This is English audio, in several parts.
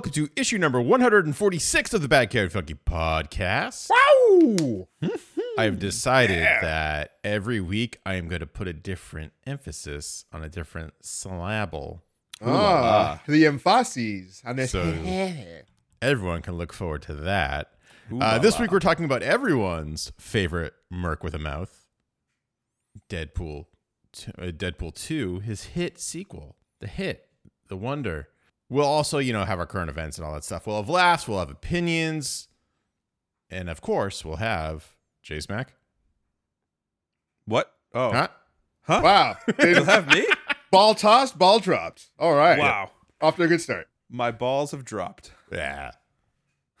welcome to issue number 146 of the Bad Carrot Funky podcast. Wow! I've decided that every week I am going to put a different emphasis on a different syllable. Ah, the emphases. So- Everyone can look forward to that. Uh, this week we're talking about everyone's favorite Merc with a Mouth, Deadpool, uh, Deadpool 2, his hit sequel, the hit, the wonder. We'll also, you know, have our current events and all that stuff. We'll have laughs, we'll have opinions, and of course, we'll have Jay's Mac. What? Oh, Huh? huh? wow. You'll have me? ball tossed, ball dropped. All right. Wow, Off to a good start. my balls have dropped. Yeah.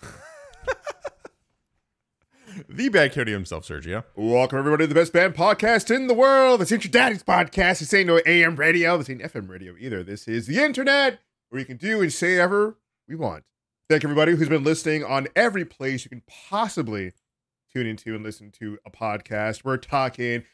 the Bad Carrot himself, Sergio. Welcome, everybody, to the best band podcast in the world. This ain't your daddy's podcast. This ain't no AM radio. This ain't FM radio either. This is the internet where you can do and say ever we want. Thank everybody who's been listening on every place you can possibly tune into and listen to a podcast. We're talking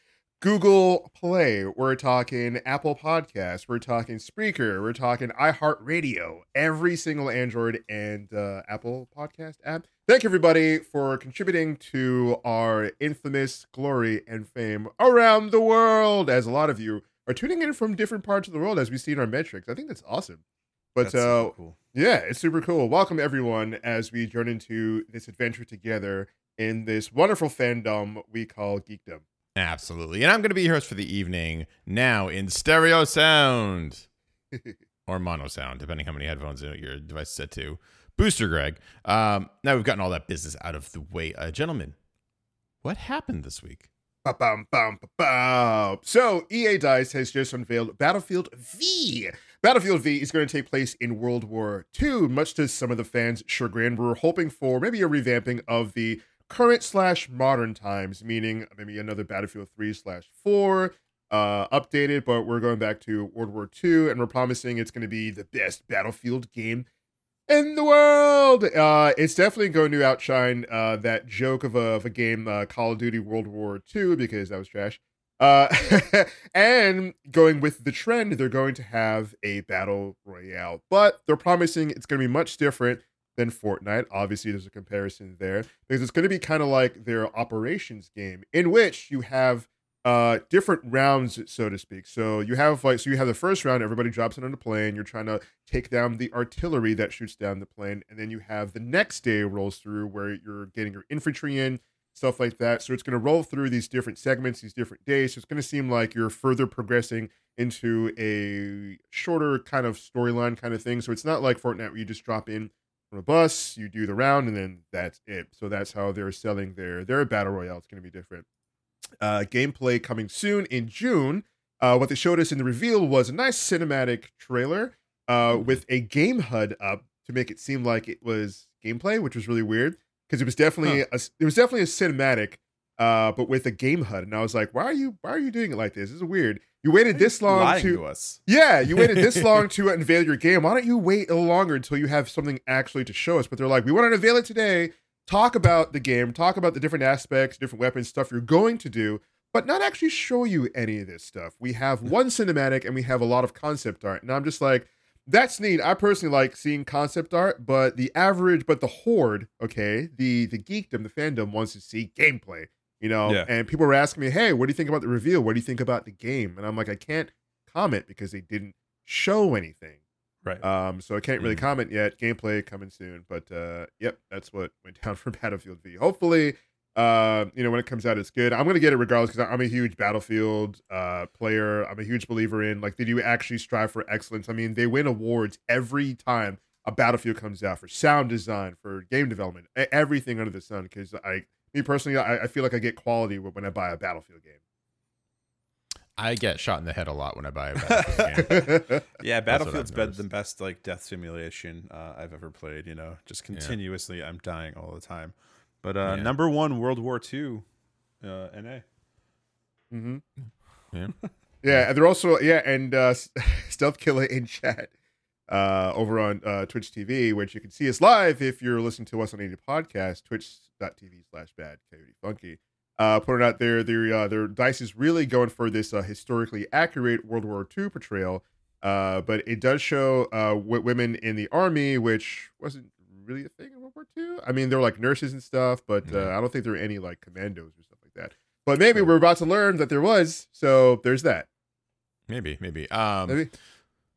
Google Play. We're talking Apple Podcasts. We're talking Spreaker. We're talking iHeartRadio. Every single Android and uh, Apple Podcast app. Thank everybody for contributing to our infamous glory and fame around the world. As a lot of you are tuning in from different parts of the world, as we see in our metrics. I think that's awesome. But That's uh, cool. yeah, it's super cool. Welcome everyone as we journey into this adventure together in this wonderful fandom we call geekdom. Absolutely. And I'm going to be your host for the evening now in stereo sound or mono sound, depending how many headphones your device is set to. Booster Greg. Um, now we've gotten all that business out of the way. Uh, gentlemen, what happened this week? Ba-bum, bum, ba-bum. So EA Dice has just unveiled Battlefield V. Battlefield V is going to take place in World War II, much to some of the fans' chagrin. We're hoping for maybe a revamping of the current slash modern times, meaning maybe another Battlefield 3 slash 4 uh, updated, but we're going back to World War II, and we're promising it's going to be the best Battlefield game in the world. Uh, it's definitely going to outshine uh, that joke of a, of a game, uh, Call of Duty World War II, because that was trash. Uh, and going with the trend, they're going to have a battle royale, but they're promising it's going to be much different than Fortnite. Obviously, there's a comparison there because it's going to be kind of like their operations game, in which you have uh different rounds so to speak so you have like so you have the first round everybody drops in on the plane you're trying to take down the artillery that shoots down the plane and then you have the next day rolls through where you're getting your infantry in stuff like that. So it's going to roll through these different segments these different days. So it's going to seem like you're further progressing into a shorter kind of storyline kind of thing. So it's not like fortnite where you just drop in from a bus you do the round and then that's it. So that's how they're selling their their battle royale. It's going to be different. Uh, gameplay coming soon in June. Uh, what they showed us in the reveal was a nice cinematic trailer uh, with a game HUD up to make it seem like it was gameplay, which was really weird because it was definitely a, it was definitely a cinematic, uh, but with a game HUD. And I was like, why are you why are you doing it like this? This is weird. You waited this long to, to us. yeah, you waited this long to unveil your game. Why don't you wait a little longer until you have something actually to show us? But they're like, we want to unveil it today. Talk about the game, talk about the different aspects, different weapons, stuff you're going to do, but not actually show you any of this stuff. We have one cinematic and we have a lot of concept art. And I'm just like, that's neat. I personally like seeing concept art, but the average, but the horde, okay, the the geekdom, the fandom wants to see gameplay, you know. Yeah. And people were asking me, hey, what do you think about the reveal? What do you think about the game? And I'm like, I can't comment because they didn't show anything. Right. Um, so I can't really Mhm. comment yet. Gameplay coming soon, but uh, yep, that's what went down for Battlefield V. Hopefully, uh, you know, when it comes out, it's good. I'm gonna get it regardless because I'm a huge Battlefield uh player. I'm a huge believer in like they do actually strive for excellence. I mean, they win awards every time a Battlefield comes out for sound design, for game development, everything under the sun. Because I, me personally, I, I feel like I get quality when I buy a Battlefield game. I get shot in the head a lot when I buy a Battlefield game. yeah, what I've Battlefield's been the best like death simulation uh, I've ever played. You know, just continuously, I'm dying all the time. But uh, Yeah. number one, World War II, uh, NA. hmm Yeah. Yeah, and they're also yeah, and uh Stealth Killer in chat uh over on uh Twitch TV, which you can see us live if you're listening to us on any podcast, twitch.tv slash bad coyote funky. Uh putting out there, their uh their dice is really going for this uh historically accurate World War II portrayal. Uh, but it does show uh, w- women in the army, which wasn't really a thing in World War II. I mean, there were like nurses and stuff, but uh, Yeah. I don't think there were any like commandos or stuff like that. But maybe we're about to learn that there was. So there's that. Maybe, maybe. Um, Maybe.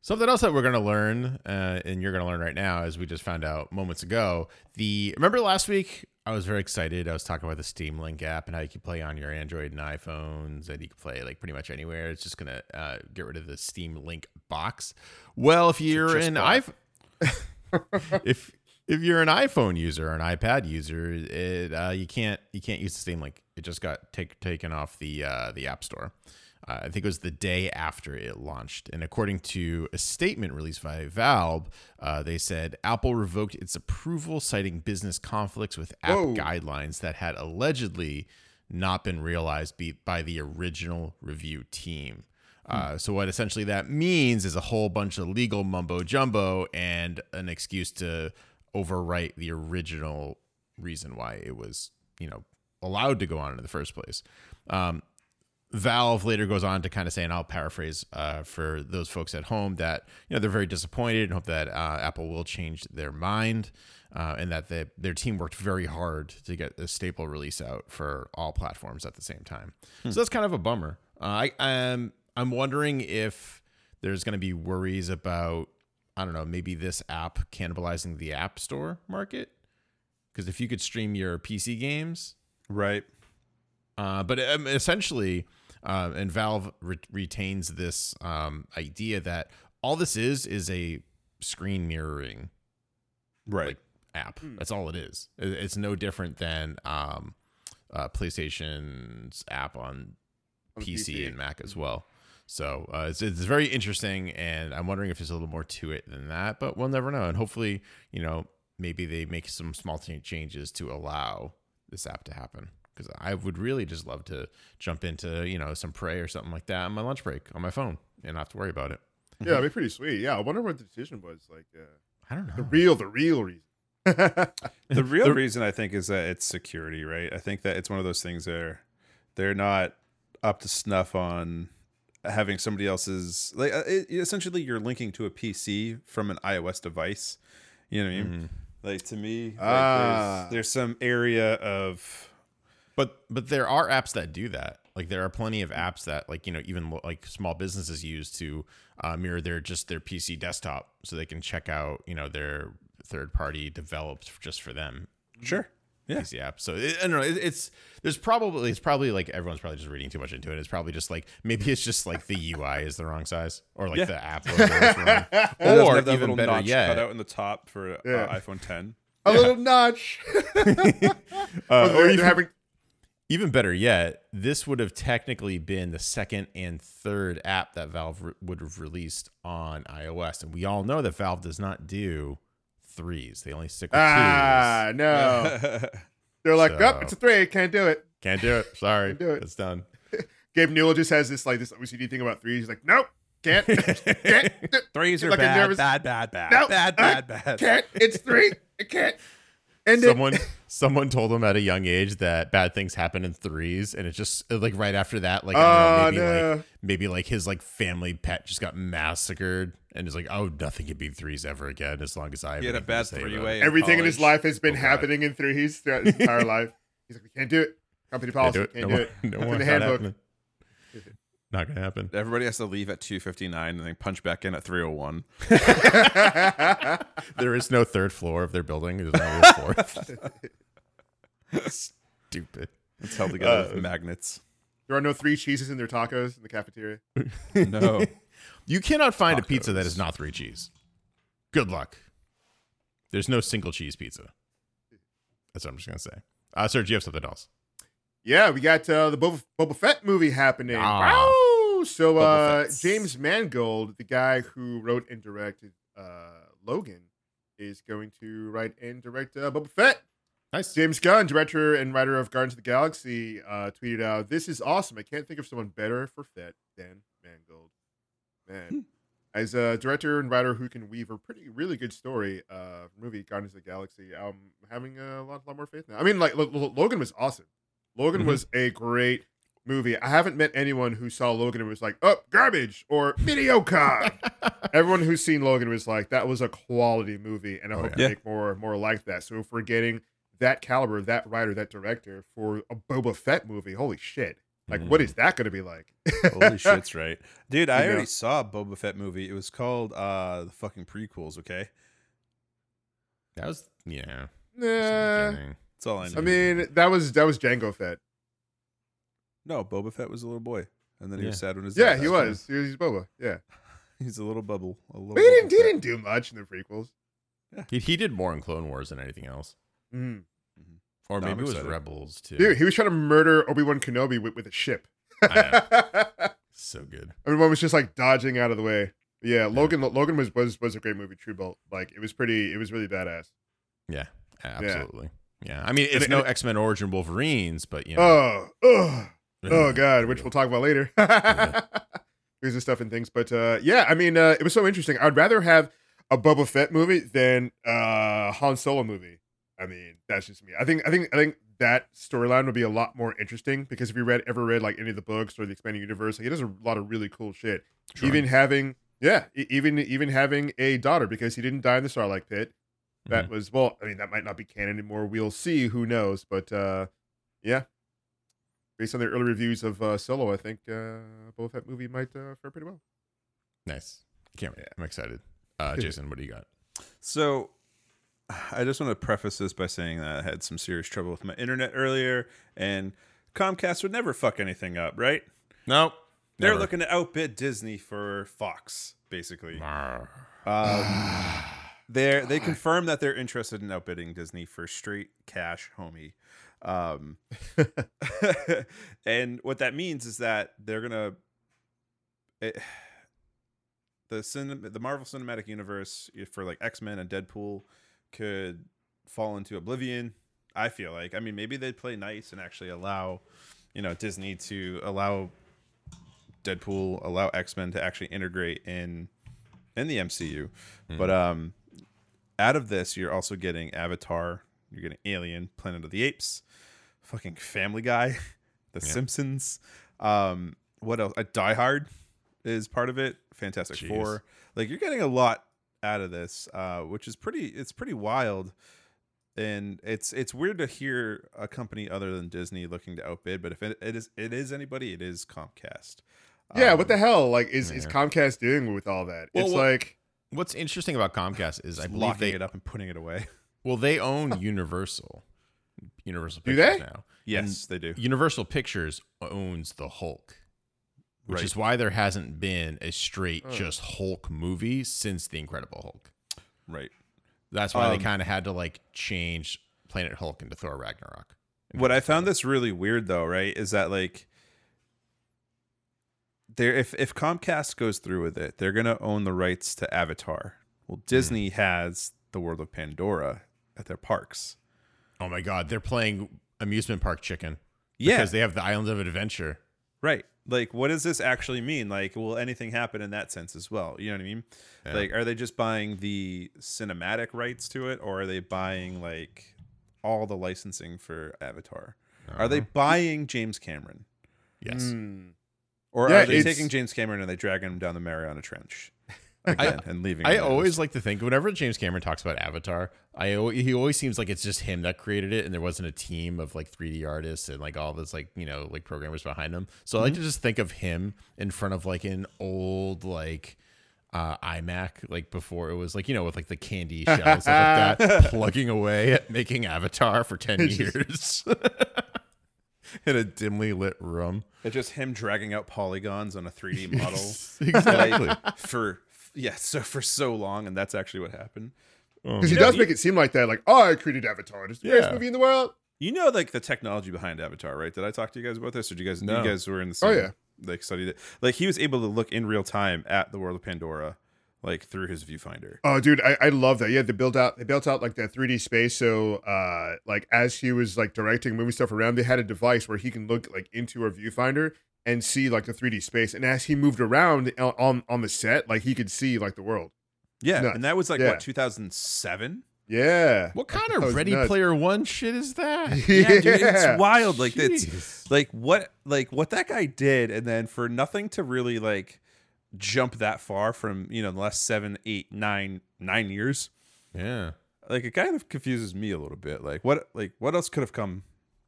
Something else that we're going to learn, uh, and you're going to learn right now, as we just found out moments ago. The remember last week, I was very excited. I was talking about the Steam Link app and how you can play on your Android and iPhones, and you can play like pretty much anywhere. It's just going to uh, get rid of the Steam Link box. Well, if you're an iPhone, if if you're an iPhone user or an iPad user, it uh, you can't you can't use the Steam Link. It just got take, taken off the uh, the App Store. Uh, I think it was the day after it launched. And according to a statement released by Valve, uh, they said Apple revoked its approval, citing business conflicts with app Whoa. guidelines that had allegedly not been realized be- by the original review team. Uh, so what essentially that means is a whole bunch of legal mumbo jumbo and an excuse to overwrite the original reason why it was, you know, allowed to go on in the first place. Um, Valve later goes on to kind of say, and I'll paraphrase uh, for those folks at home that you know they're very disappointed and hope that uh, Apple will change their mind, uh, and that they, their team worked very hard to get a staple release out for all platforms at the same time. So that's kind of a bummer. Uh, I I'm I'm wondering if there's going to be worries about I don't know maybe this app cannibalizing the App Store market because if you could stream your PC games Right. uh, but um, essentially, uh, and Valve re- retains this um, idea that all this is is a screen mirroring Right. Like, app. Hmm. That's all it is. It's no different than um, uh, PlayStation's app on On PC, PC. and Mac as well. So uh, it's, it's very interesting, and I'm wondering if there's a little more to it than that, but we'll never know. And hopefully, you know, maybe they make some small changes to allow this app to happen. Because I would really just love to jump into, you know, some Prey or something like that on my lunch break on my phone and not have to worry about it. Yeah, it'd be pretty sweet. Yeah, I wonder what the decision was. Like uh, I don't know. the real, the real reason. The real The- reason I think is that it's security, right? I think that it's one of those things where they're not up to snuff on having somebody else's like uh, it, essentially you're linking to a PC from an iOS device. You know what I mean? Mhm. Like to me, like, Ah. there's, there's some area of But but there are apps that do that. Like there are plenty of apps that like you know even like small businesses use to uh, mirror their just their PC desktop so they can check out you know their third party developed just for them sure. Yeah. PC app. So it, I don't know. It, it's there's probably it's probably like everyone's probably just reading too much into it. It's probably just like maybe it's just like the UI is the wrong size or like Yeah. the app logo is wrong. Or have that even little better notch yet, cut out in the top for uh, Yeah. iPhone 10. A little notch. uh, Or or even, having even better yet, this would have technically been the second and third app that Valve re- would have released on iOS, and we all know that Valve does not do threes; they only stick with ah twos. no. They're like, So- oh, it's a three. Can't do it. Can't do it. Sorry, do it. It's done. Gabe Newell just has this like this OCD thing about threes. He's like, nope, can't, can't, Threes are Like bad, nervous- bad, bad, bad, No, bad, I bad, bad. can't. It's three. I can't. And someone someone told him at a young age that bad things happen in threes, and it just uh, like right after that, like I don't know, maybe no. like maybe like his like family pet just got massacred, and it's like oh nothing can be threes ever again as long as I have He had a bad three-way. it." Everything in his life has been Oh, happening in threes throughout his entire life. He's like, we can't do it. Company Can't policy. do it. Can't no do more, it. no From more. the handbook. happening. Not gonna happen. Everybody has to leave at 2:59 and then punch back in at 3:01. There is no third floor of their building. There's no real fourth. Stupid. It's held together Uh, with magnets. there are no three cheeses in their tacos in the cafeteria. No. You cannot find a pizza that is not three cheese. Good luck. There's no single cheese pizza. That's what I'm just gonna say. Uh, sir, do you have something else? Yeah, we got uh, the Boba, Boba Fett movie happening. Ah. Wow! So uh, James Mangold, the guy who wrote and directed uh, Logan, is going to write and direct uh, Boba Fett. Nice. James Gunn, director and writer of Guardians of the Galaxy, uh, tweeted out, "This is awesome. I can't think of someone better for Fett than Mangold. Man, as a director and writer who can weave a pretty, really good story, uh, movie Guardians of the Galaxy, I'm having a lot, lot more faith now. I mean, like Lo- Lo- Logan was awesome. Logan Mhm. was a great movie. I haven't met anyone who saw Logan and was like, "Oh, garbage" or mediocre. Everyone who's seen Logan was like, "That was a quality movie," and I Oh, hope yeah. to make more more like that. So if we're getting that caliber, that writer, that director for a Boba Fett movie, holy shit! Like, what Mm. is that going to be like? Holy shit's right, dude. I You know? already saw a Boba Fett movie. It was called uh the fucking prequels. Okay, That was yeah. Nah, beginning. That's all I know. I mean, that was that was Jango Fett. no, Boba Fett was a little boy, and then he was sad when his Yeah, dad he died. was. He was he's Boba. Yeah, He's a little bubble. A little. but he didn't, Boba he Fett. didn't do much in the prequels. He, he did more in Clone Wars than anything else, Mm. or No, maybe I'm it was excited. Rebels too. Dude, he was trying to murder Obi Wan Kenobi with, with a ship. I so good. Everyone was just like dodging out of the way. Yeah, Logan. Logan was was was a great movie. True Bolt. Like it was pretty. It was really badass. Yeah, absolutely. Yeah, I mean it's And- no X Men Origin Wolverines, but you know. Oh, oh, oh, god, which we'll talk about later. Here's the stuff and things, but uh, yeah, I mean, uh, it was so interesting. I'd rather have a Boba Fett movie than a Han Solo movie. I mean, that's just me. I think, I think, I think that storyline would be a lot more interesting because if you read ever read like any of the books or the expanding universe, like, he does a lot of really cool shit. Sure. Even having, yeah, even even having a daughter because he didn't die in the Sarlacc Pit. That Mm-hmm. was well. I mean, that might not be canon anymore. We'll see. Who knows? But uh, yeah, based on the early reviews of uh, Solo, I think uh, both that movie might uh, fare pretty well. nice. Can't wait. I'm excited. Uh, Jason, what do you got? So, I just want to preface this by saying that I had some serious trouble with my internet earlier, and Comcast would never fuck anything up, right? Nope. They're never. looking to outbid Disney for Fox, basically. Arr. Um, they they confirm that they're interested in outbidding Disney for straight cash, homie. Um, and what that means is that they're gonna it, the cinem- the Marvel Cinematic Universe for like X Men and Deadpool could fall into oblivion. I feel like I mean maybe they'd play nice and actually allow you know Disney to allow Deadpool allow X Men to actually integrate in in the MCU. But um, out of this, you're also getting Avatar, you're getting Alien, Planet of the Apes, fucking Family Guy, The Yeah. Simpsons. Um, what else? A Die Hard is part of it. Fantastic Jeez. Four. Like you're getting a lot out of this, uh, which is pretty. It's pretty wild. And it's it's weird to hear a company other than Disney looking to outbid, but if it, it is it is anybody, it is Comcast. Yeah, Um, what the hell? Like, is is. Comcast doing with all that? Well, it's what- like, What's interesting about Comcast is I believe locking they it up and putting it away. well they own Universal. Universal Do Pictures they? now. Yes, they do. Universal Pictures owns the Hulk, which Right. is why there hasn't been a straight Oh. just Hulk movie since the Incredible Hulk. Right. That's why Um, they kind of had to like change Planet Hulk into Thor Ragnarok. What I found this really weird though, right, is that like there if if Comcast goes through with it, they're gonna own the rights to Avatar. Well, Disney has the world of Pandora at their parks. Oh my God, they're playing amusement park chicken Yeah, because they have the Islands of Adventure. right. Like, what does this actually mean? Like, will anything happen in that sense as well? You know what I mean? Yeah. Like, are they just buying the cinematic rights to it, or are they buying like all the licensing for Avatar? Are they Uh-huh. buying James Cameron? Yes. mm, Or Yeah, are they taking James Cameron and they dragging him down the Mariana Trench again and leaving? I always like to think whenever James Cameron talks about Avatar, I he always seems like it's just him that created it, and there wasn't a team of like 3D artists and like all this like you know like programmers behind him. So I like Mm-hmm. to just think of him in front of like an old like uh iMac, like before it was like you know with like the candy shells like that, plugging away at making Avatar for ten years. In a dimly lit room. It's just him dragging out polygons on a 3D model exactly. like, for yeah, so for so long, and that's actually what happened. Oh, because he You know, does you- make it seem like that. Like, oh, I created Avatar. It's the greatest Yeah. movie in the world. You know, like the technology behind Avatar, right? Did I talk to you guys about this, or did you guys? No. You guys were in the Oh, yeah. like studied it. Like he was able to look in real time at the world of Pandora, like through his viewfinder. Oh, dude, I, I love that. Yeah, they built out they built out like that 3D space. So, uh, like as he was like directing, moving stuff around, they had a device where he can look like into a viewfinder and see like the 3D space. And as he moved around on on the set, like he could see like the world. Yeah, Nuts. and that was like Yeah. what 2007. Yeah. What kind of Ready nuts. Player One shit is that? Yeah, dude, it's wild. Like it's like what like what that guy did, and then for nothing to really like jump that far from you know the last seven, eight, nine, nine years. yeah. Like it kind of confuses me a little bit. Like what like what else could have come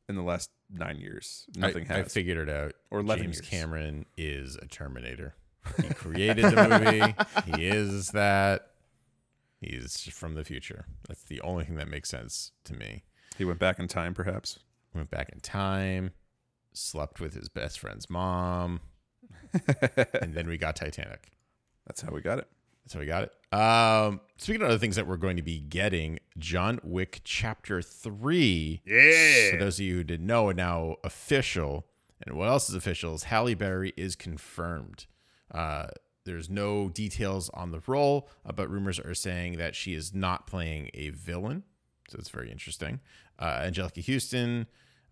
in the last nine years? Nothing I, I figured it out. Or 11 James years. Cameron is a Terminator. He created the movie. he is that. He's from the future. That's the only thing that makes sense to me. he went back in time, perhaps. Went back in time, slept with his best friend's mom, and then we got Titanic. That's how we got it. That's how we got it. Um, speaking of other things that we're going to be getting, John Wick Chapter 3 Yeah. For those of you who didn't know, are now official. And what else is official is Halle Berry is confirmed. Uh, there's no details on the role, uh, but rumors are saying that she is not playing a villain. So it's very interesting. Uh, Anjelica Huston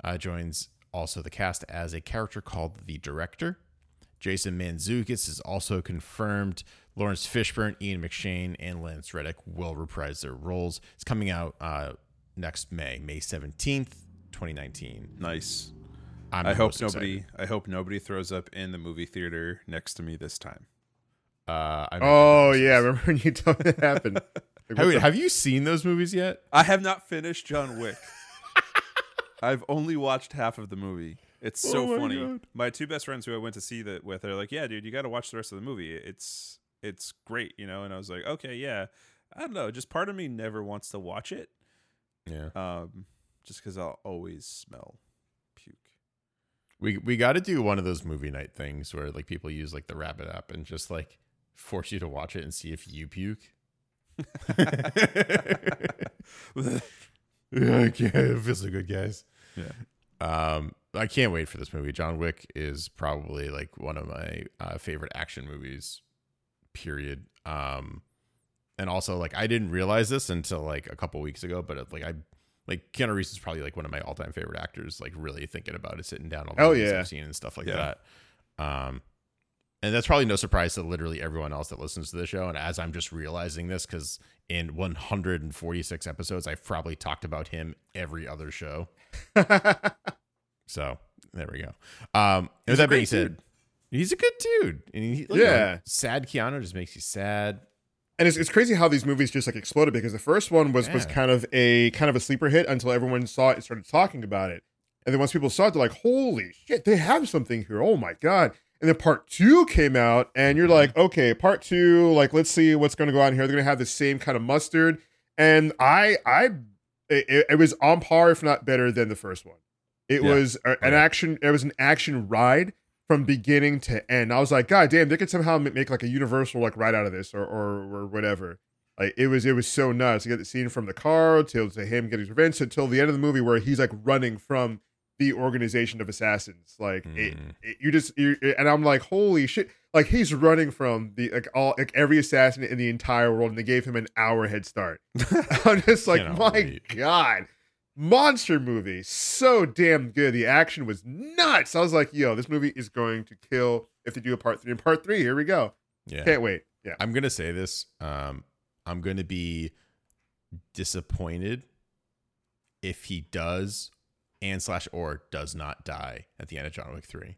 uh, joins also the cast as a character called the Director. Jason Mantzoukas is also confirmed. Laurence Fishburne, Ian McShane, and Lance Reddick will reprise their roles. It's coming out uh, next May, May 17th, 2019. Nice. I'm I hope nobody. excited. I hope nobody throws up in the movie theater next to me this time. Uh, Oh yeah, this. remember when you told me that happened? Like, Hey, wait, the- have you seen those movies yet? I have not finished John Wick. I've only watched half of the movie. It's so Oh my funny. God. My two best friends who I went to see that with are like, "Yeah, dude, you got to watch the rest of the movie. It's it's great, you know." And I was like, "Okay, yeah." I don't know. Just part of me never wants to watch it, Yeah. um, just because I'll always smell puke. We we got to do one of those movie night things where like people use like the Rabbit app and just like force you to watch it and see if you puke. Yeah, can't. It feels so good, guys. Yeah. Um, I can't wait for this movie. John Wick is probably like one of my uh, favorite action movies. Period. Um, and also like I didn't realize this until like a couple weeks ago, but like I like Keanu Reeves is probably like one of my all time favorite actors. Like really thinking about it, sitting down all the movies yeah. I've seen and stuff like Yeah. that. Um, and that's probably no surprise to literally everyone else that listens to the show. And as I'm just realizing this, because in 146 episodes, I've probably talked about him every other show. So there we go. Um, with that being said, dude. he's a good dude. And he, like, Yeah. sad Keanu just makes you sad. and it's, it's crazy how these movies just like exploded because the first one was was kind of a kind of a sleeper hit until everyone saw it and started talking about it. And then once people saw it, they're like, "Holy shit, they have something here! Oh my god!" And then part two came out, and you're like, "Okay, part two, like let's see what's going to go on here. They're going to have the same kind of mustard." And I, I, it, it was on par, if not better, than the first one. It Yeah. was a, an action. It was an action ride from beginning to end. I was like, God damn, they could somehow make like a universal like ride out of this or or, or whatever. Like it was it was so nuts. You get the scene from the car till to him getting his revenge until the end of the movie where he's like running from the organization of assassins. Like it, Mm. it- you just you and I'm like, holy shit! Like he's running from the like all like every assassin in the entire world, and they gave him an hour head start. I'm just like, my wait. god, monster movie, so damn good. The action was nuts. I was like, yo, this movie is going to kill if they do a part three. And part three, here we go. Yeah. Can't wait. Yeah. I'm gonna say this. Um, I'm gonna be disappointed if he does and slash or does not die at the end of John Wick three.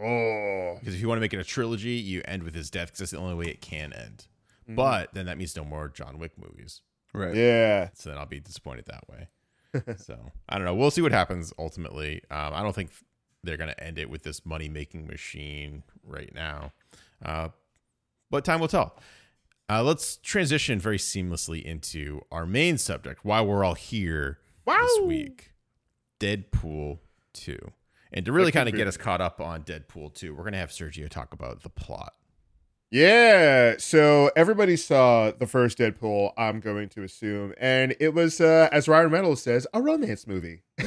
Oh, Because if you want to make it a trilogy, you end with his death because that's the only way it can end. Mhm. But then that means no more John Wick movies. Right. yeah. So then I'll be disappointed that way. So I don't know. We'll see what happens ultimately. Um, I don't think they're going to end it with this money making machine right now. Uh, but time will tell. Uh, let's transition very seamlessly into our main subject, why we're all here this week Deadpool 2. And to really kind of get us caught up on Deadpool 2, we're going to have Sergio talk about the plot. Yeah. So everybody saw the first Deadpool, I'm going to assume. And it was, uh, as Ryan Reynolds says, a romance movie.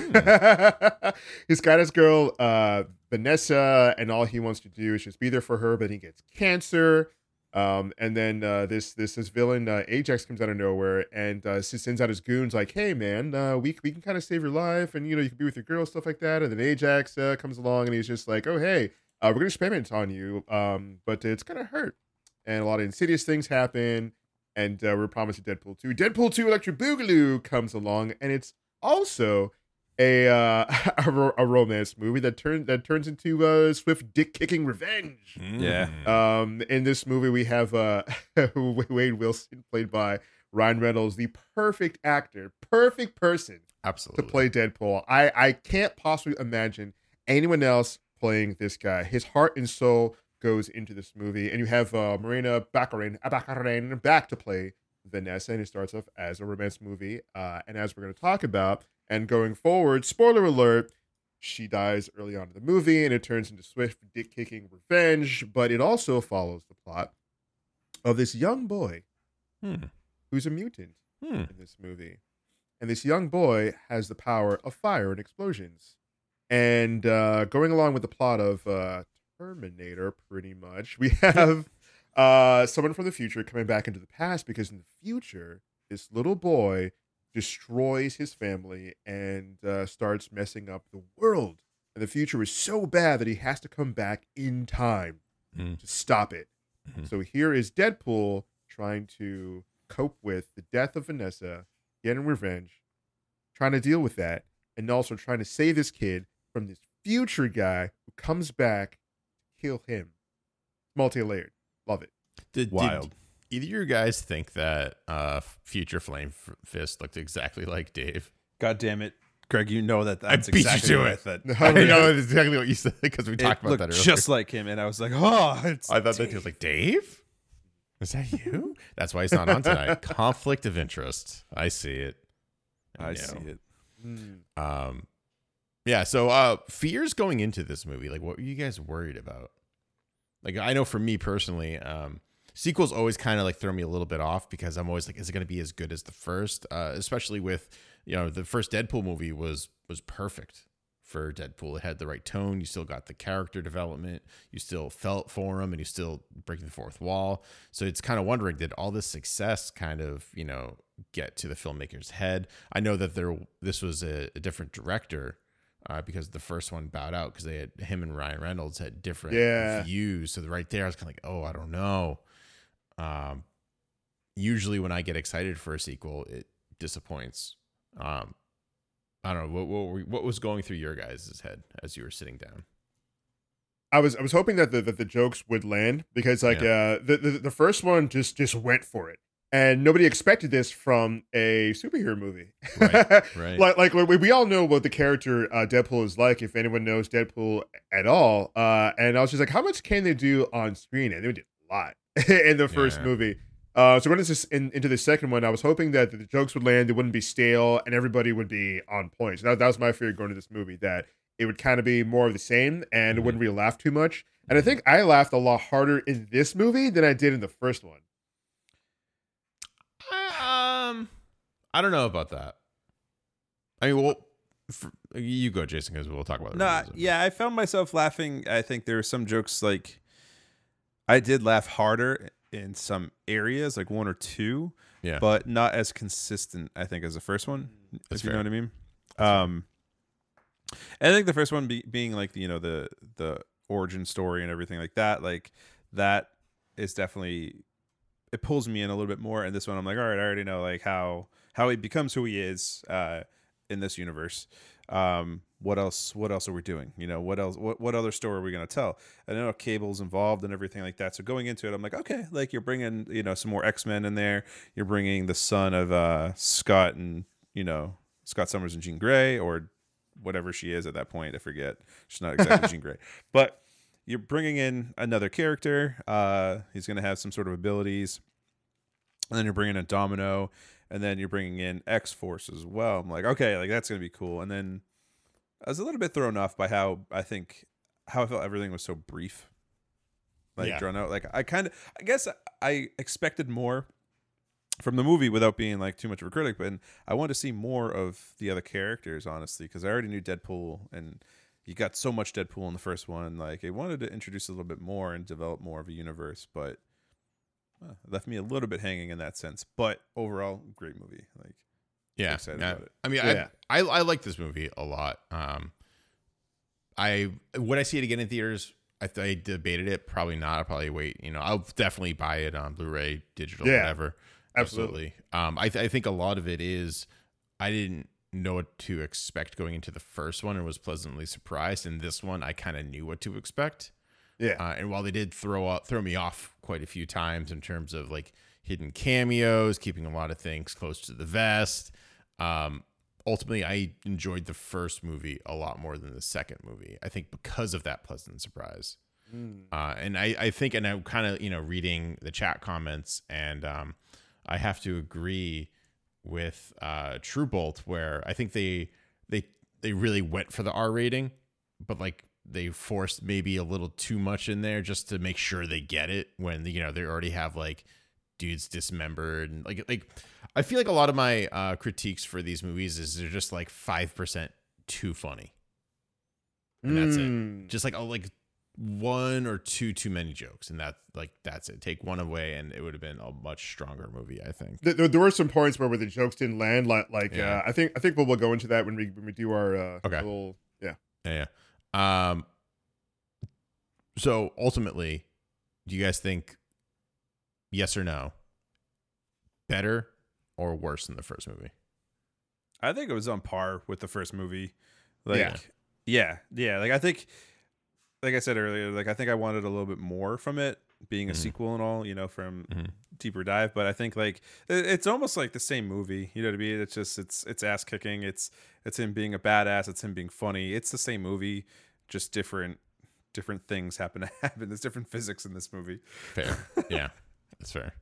He's got his girl, uh, Vanessa, and all he wants to do is just be there for her, but he gets cancer. Um, and then uh, this this this villain uh, Ajax comes out of nowhere and uh, sends out his goons like, "Hey man, uh, we we can kind of save your life, and you know you can be with your girl, stuff like that." And then Ajax uh, comes along and he's just like, "Oh hey, uh, we're gonna experiment on you, um, but it's gonna hurt." And a lot of insidious things happen, and uh, we're promising Deadpool 2. Deadpool 2 Electric Boogaloo comes along, and it's also a uh, a, ro- a romance movie that turns that turns into uh, swift dick kicking revenge. Yeah. Mm. Um, in this movie, we have uh, Wade Wilson played by Ryan Reynolds, the perfect actor, perfect person absolutely to play Deadpool. I I can't possibly imagine anyone else playing this guy. His heart and soul goes into this movie, and you have uh, Morena Baccarin, Baccarin back to play Vanessa, and it starts off as a romance movie. Uh, and as we're going to talk about, and going forward, spoiler alert. She dies early on in the movie, and it turns into swift dick kicking revenge. But it also follows the plot of this young boy Hmm. who's a mutant Hmm. in this movie. And this young boy has the power of fire and explosions. And uh, going along with the plot of uh, Terminator, pretty much, we have uh, someone from the future coming back into the past because in the future, this little boy destroys his family and uh, starts messing up the world. And the future is so bad that he has to come back in time Mm. to stop it. Mhm. So here is Deadpool trying to cope with the death of Vanessa, getting revenge, trying to deal with that, and also trying to save this kid from this future guy who comes back to kill him. Multi-layered. Love it. Did, Wild. Did either of you guys think that uh, Future Flame F- Fist looked exactly like Dave? God damn it, Greg! You know that I that's beat you exactly to what it. I thought. I I mean, know exactly what you said because we It talked about that earlier. just like him, and I was like, oh, it's I thought that he was like Dave. Is that you? That's why he's not on tonight. Conflict of interest. I see it. I know. see it. Mm. Um, yeah. So, uh, fears going into this movie. Like, what were you guys worried about? Like, I know for me personally, um, sequels always kind of like throw me a little bit off because I'm always like, is it going to be as good as the first? Uh, especially with you know the first Deadpool movie was was perfect for Deadpool. It had the right tone. You still got the character development. You still felt for him, and you still breaking the fourth wall. So it's kind of wondering did all this success kind of you know get to the filmmaker's head? I know that there this was a, a different director. Uh, because the first one bowed out because they had him and Ryan Reynolds had different Yeah. views. So right there, I was kind of like, oh, I don't know. Um, usually when I get excited for a sequel, it disappoints. Um, I don't know what what, were, what was going through your guys' head as you were sitting down. I was I was hoping that the that the jokes would land because like uh the, the the first one just just went for it. And nobody expected this from a superhero movie. Right, right. like like we, we all know what the character uh, Deadpool is like if anyone knows Deadpool at all. Uh, and I was just like, how much can they do on screen? And they did a lot in the first Yeah. movie. Uh, so going in, into the second one, I was hoping that the jokes would land, it wouldn't be stale, and everybody would be on point. So that, that was my fear going to this movie that it would kind of be more of the same, and it Mhm. wouldn't really laugh too much. And I think I laughed a lot harder in this movie than I did in the first one. I, um, I don't know about that. I mean, well, for, you go, Jason, because we'll talk about the No, yeah, I found myself laughing. I think there were some jokes like I did laugh harder in some areas, like one or two, yeah. but not as consistent. I think as the first one, That's if you fair. know what I mean. Um, I think the first one be, being like you know the the origin story and everything like that, like that is definitely it pulls me in a little bit more. And this one, I'm like, all right, I already know like how how he becomes who he is uh, in this universe. Um, what else? What else are we doing? You know, what else? What what other story are we gonna tell? I know Cable's involved and everything like that. So going into it, I'm like, okay, like you're bringing you know some more X Men in there. You're bringing the son of uh, Scott and you know Scott Summers and Jean Grey or whatever she is at that point. I forget. She's not exactly Jean Grey, but you're bringing in another character. Uh, he's going to have some sort of abilities, and then you're bringing in Domino, and then you're bringing in X Force as well. I'm like, okay, like that's going to be cool. And then I was a little bit thrown off by how I think how I felt everything was so brief, like Yeah. drawn out. Like I kind of, I guess I expected more from the movie without being like too much of a critic, but I wanted to see more of the other characters, honestly, because I already knew Deadpool and you got so much Deadpool in the first one. Like, I wanted to introduce a little bit more and develop more of a universe, but uh, left me a little bit hanging in that sense. But overall, great movie. Like, yeah, excited yeah. about it. I mean, Yeah. I, I I like this movie a lot. Um, I would I see it again in theaters. I, I debated it. Probably not. I'll probably wait. You know, I'll definitely buy it on Blu-ray, digital, Yeah. whatever. Absolutely. Um, I, th- I think a lot of it is I didn't know what to expect going into the first one and was pleasantly surprised. And this one, I kind of knew what to expect. Yeah. Uh, and while they did throw up, throw me off quite a few times in terms of like hidden cameos, keeping a lot of things close to the vest, um, ultimately I enjoyed the first movie a lot more than the second movie. I think because of that pleasant surprise. Uh, and I, I think, and I'm kind of, you know, reading the chat comments, and um, I have to agree with uh, True Bolt, where I think they they they really went for the R rating, but like they forced maybe a little too much in there just to make sure they get it when you know they already have like dudes dismembered and like like I feel like a lot of my uh, critiques for these movies is they're just like five percent too funny, and that's it Mm. just like oh like one or two too many jokes and that like that's it take one away and it would have been a much stronger movie i think Th- There, there were some points where, where the jokes didn't land. Like, like Yeah. uh, I think I think we'll, we'll go into that when we when we do our uh, Okay. little yeah. yeah yeah um so ultimately do you guys think yes or no better or worse than the first movie I think it was on par with the first movie. Like, Yeah. yeah, yeah, Like I think, like I said earlier, like I think I wanted a little bit more from it, being a Mhm. sequel and all, you know, from Mhm. deeper dive. But I think like it's almost like the same movie. You know what I mean? It's just it's it's ass kicking. It's it's him being a badass. It's him being funny. It's the same movie, just different different things happen to happen. There's different physics in this movie. fair yeah that's fair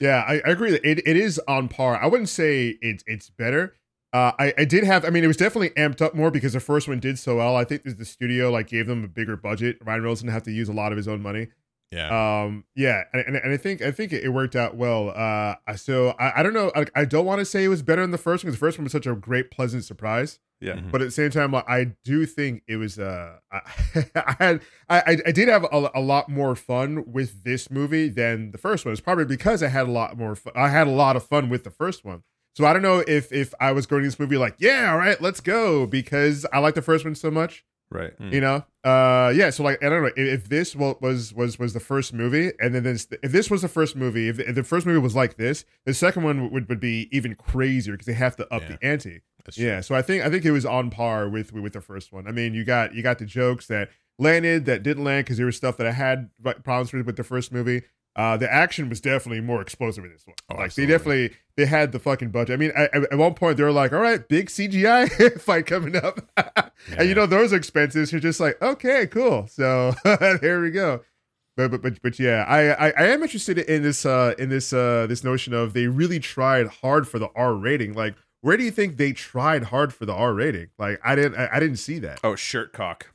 Yeah, I, I agree that it, it is on par. I wouldn't say it's it's better. Uh, I, I did have, I mean, it was definitely amped up more because the first one did so well. I think the studio like gave them a bigger budget. Ryan Reynolds didn't have to use a lot of his own money. yeah Um, yeah, and, and, and I think I think it worked out well. Uh, so I, I don't know. I, I don't want to say it was better than the first one because the first one was such a great, pleasant surprise. Yeah. Mhm. But at the same time, like, I do think it was. Uh, I, I had I I- I did have a, a lot more fun with this movie than the first one. It's probably because I had a lot more. Fun. I had a lot of fun with the first one. So I don't know if if I was going to this movie like, yeah, all right, let's go because I like the first one so much Right. Mm. you know uh yeah so like i don't know if, if this was was was the first movie and then this if this was the first movie if, if the first movie was like this the second one would, would be even crazier because they have to up Yeah. the ante That's true. yeah so i think i think it was on par with with the first one i mean you got you got the jokes that landed that didn't land because there was stuff that i had problems with with the first movie uh the action was definitely more explosive in this one Oh, like absolutely. they definitely they had the fucking budget i mean at, at one point they were like all right big cgi fight coming up and you know those expenses you're just like okay cool so there we go but but but, but yeah I, I i am interested in this uh in this uh this notion of they really tried hard for the r rating like where do you think they tried hard for the r rating like i didn't i, I didn't see that Oh, shirt cock.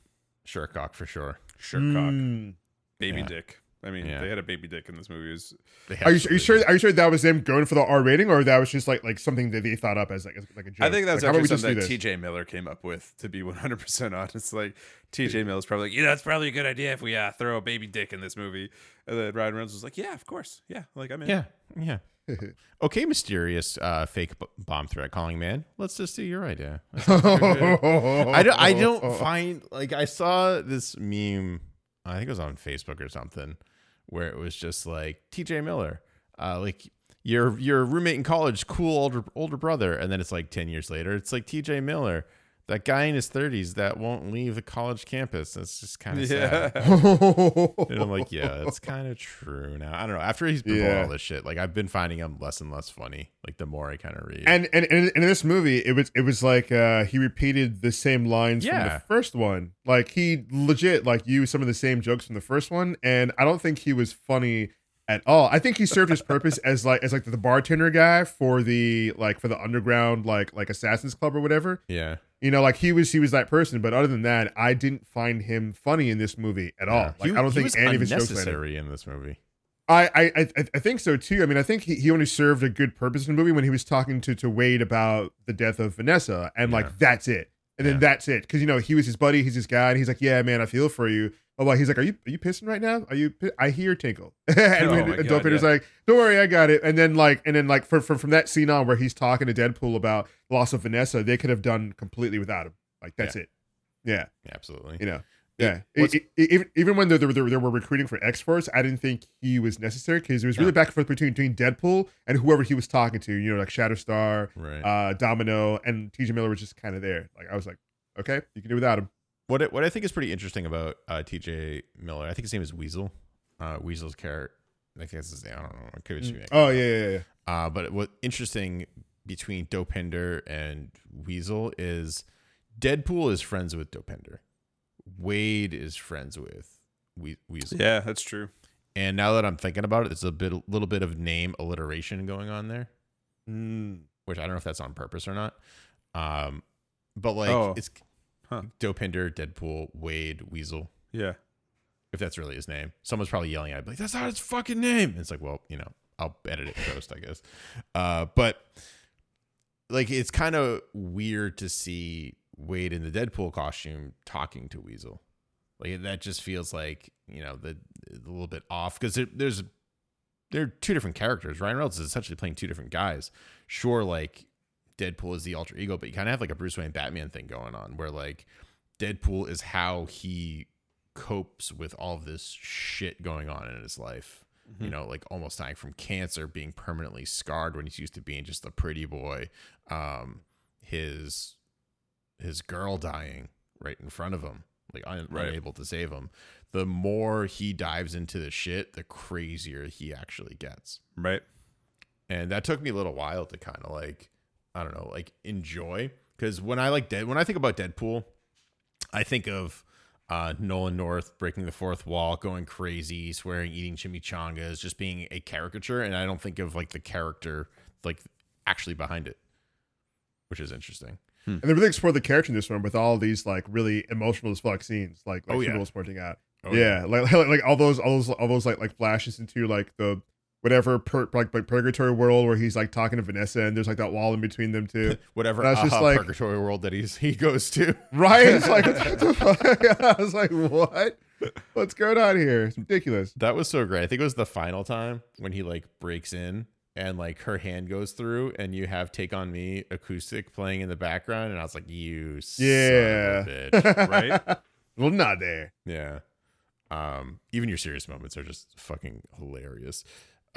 sure cock for sure Shirt cock. Mm. Baby Yeah. dick. I mean, Yeah. they had a baby dick in this movie. It was, are you, are you sure are you sure that was them going for the r rating or that was just like like something that they thought up as like, as like a joke I think that's like, how about actually we just something do that? TJ Miller came up with, to be 100% honest. Like, TJ Miller's probably like, you know, it's probably a good idea if we uh, throw a baby dick in this movie. And then Ryan Reynolds was like, yeah, of course. Yeah. Like, I'm in. Yeah, yeah. okay, mysterious uh, fake b- bomb threat calling man. Let's just do your idea. That sounds like a good idea. I don't. I don't find like I saw this meme. I think it was on Facebook or something, where it was just like T.J. Miller, uh, like your your roommate in college, cool older older brother, and then it's like ten years later, it's like T.J. Miller, that guy in his thirties that won't leave the college campus. That's just kind of Yeah. sad. And I'm like, yeah, it's kind of true now. I don't know. After he's been Yeah. all this shit, like I've been finding him less and less funny. Like the more I kind of read. and, and and in this movie it was it was like uh he repeated the same lines from the first one like he legit like used some of the same jokes from the first one and i don't think he was funny at all i think he served his purpose as like as like the bartender guy for the like for the underground like like assassins club or whatever yeah, you know like he was he was that person but other than that i didn't find him funny in this movie at all Yeah. like He- i don't think was any of his jokes landed. unnecessary in this movie. I, I I I think so too. I mean, I think he, he only served a good purpose in the movie when he was talking to to Wade about the death of Vanessa, and Yeah. like that's it. And then that's it, because you know he was his buddy, he's his guy, and he's like, "Yeah, man, I feel for you." Oh, well, he's like, "Are you are you pissing right now? Are you?" I hear tinkle, and, Oh when, and God, Peter's yeah. like, "Don't worry, I got it." And then like, and then like, from for from that scene on where he's talking to Deadpool about loss of Vanessa, they could have done completely without him. Like that's it. Yeah, Yeah, absolutely. you know. Yeah, what's- E- e- even even when they, they, they, they were recruiting for X Force, I didn't think he was necessary because it was really Yeah. back and forth between between Deadpool and whoever he was talking to. You know, like Shatterstar, Right. uh, Domino, and T.J. Miller was just kind of there. Like I was like, okay, you can do without him. What I- what I think is pretty interesting about uh, T.J. Miller, I think his name is Weasel. Uh, Weasel's character, I think that's his name. I don't know. It could just be Oh yeah, yeah, yeah. Uh, but what interesting between Dopinder and Weasel is Deadpool is friends with Dopinder. Wade is friends with we- Weasel. Yeah, that's true. And now that I'm thinking about it, there's a bit, little bit of name alliteration going on there, Mm. which I don't know if that's on purpose or not. Um, but like Oh. it's Huh. Dopinder, Deadpool, Wade, Weasel. Yeah. If that's really his name, someone's probably yelling at, it, like, "That's not his fucking name." And it's like, well, you know, I'll edit it post, I guess. Uh, but like, it's kind of weird to see Wade in the Deadpool costume talking to Weasel. Like that just feels like you know the a little bit off because there's there are two different characters. Ryan Reynolds is essentially playing two different guys. Sure, like Deadpool is the alter ego, but you kind of have like a Bruce Wayne Batman thing going on where like Deadpool is how he copes with all of this shit going on in his life. You know, like almost dying from cancer, being permanently scarred when he's used to being just a pretty boy. Um, his his girl dying right in front of him, like un- Right. unable to save him. The more he dives into the shit, the crazier he actually gets. Right. And that took me a little while to kind of like, I don't know, like enjoy. Because when I like dead, when I think about Deadpool, I think of uh, Nolan North breaking the fourth wall, going crazy, swearing, eating chimichangas, just being a caricature, and I don't think of like the character like actually behind it, which is interesting. And they really explored the character in this one with all these like really emotional as fuck scenes, like like Oh, yeah. was pointing out. Oh, yeah, Like, like like all those all those all those like like flashes into like the whatever per, like like purgatory world where he's like talking to Vanessa and there's like that wall in between them too. Whatever And I was just like- purgatory world that he's he goes to. right? It's like what the fuck? I was like, what? What's going on here? It's ridiculous. That was so great. I think it was the final time when he like breaks in and like her hand goes through and you have Take On Me acoustic playing in the background and I was like, you Yeah. son of a bitch. Right. well, not there. yeah. Um, even your serious moments are just fucking hilarious.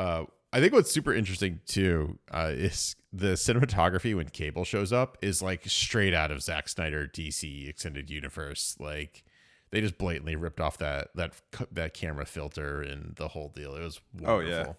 Uh, I think what's super interesting too uh, is the cinematography when Cable shows up is like straight out of Zack Snyder DC extended universe. Like they just blatantly ripped off that that that camera filter and the whole deal. It was Oh, yeah.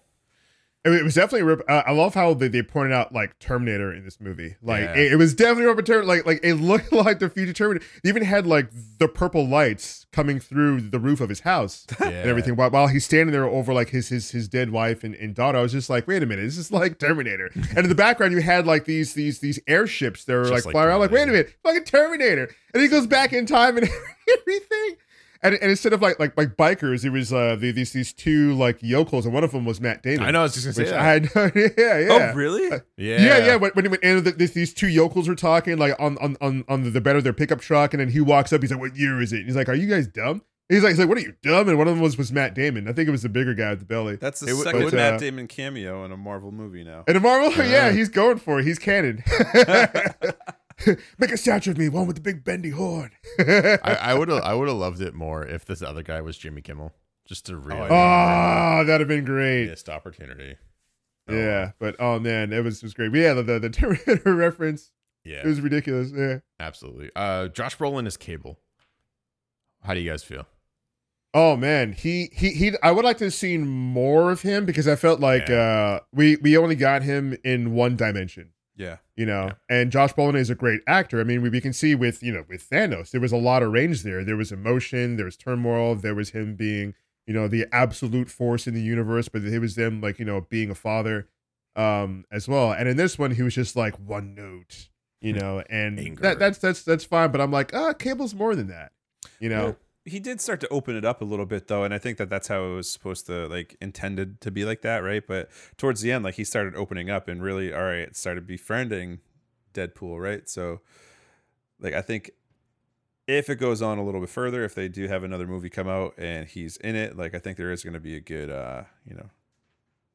I mean, it was definitely. Rip- uh, I love how they, they pointed out like Terminator in this movie. Like Yeah. it, it was definitely Robert Terminator. Like like it looked like the future Terminator. They even had like the purple lights coming through the roof of his house and everything while, while he's standing there over like his his his dead wife and, and daughter. I was just like, wait a minute, this is like Terminator. and in the background, you had like these these these airships that were Just like, like flying around. Like, wait a minute, fucking Terminator. And he goes back in time and everything. And, and instead of like like like bikers, it was uh the, these these two like yokels, and one of them was Matt Damon. I know. I was just gonna say Which that. I had no idea. Yeah, yeah. Oh, really? yeah, Yeah, yeah. When, when, when and the, this, these two yokels were talking, like on on on, on the, the bed of their pickup truck, and then he walks up. He's like, "What year is it?" And he's like, "Are you guys dumb?" He's like, "He's like, what are you dumb?" And one of them was was Matt Damon. I think it was the bigger guy with the belly. That's the It would- second but, Matt uh, Damon cameo in a Marvel movie now. And a Marvel, yeah, Yeah. he's going for it. He's canon. Make a statue of me, one with the big bendy horn. I, I would have I would have loved it more if this other guy was Jimmy Kimmel, just to really oh, that'd have been great. missed opportunity. Oh, Yeah, but oh man, it was it was great. But yeah, the the, the Terminator reference, yeah, it was ridiculous. Yeah. absolutely. Uh, Josh Brolin is Cable. How do you guys feel? Oh man, he he he. I would like to have seen more of him because I felt like uh we we only got him in one dimension, Yeah. you know. Yeah. And Josh Brolin is a great actor. I mean, we, we can see with you know with Thanos, there was a lot of range there. There was emotion, there was turmoil, there was him being you know the absolute force in the universe, but it was them like you know being a father, um as well. And in this one, he was just like one note, you know, and Anger. that that's that's that's fine. But I'm like, ah, Cable's more than that, you know. Well, he did start to open it up a little bit though, and I think that that's how it was supposed to like intended to be like that, right? But towards the end, like he started opening up and really, all right, started befriending Deadpool, right? So, like I think if it goes on a little bit further, if they do have another movie come out and he's in it, like I think there is going to be a good, uh, you know,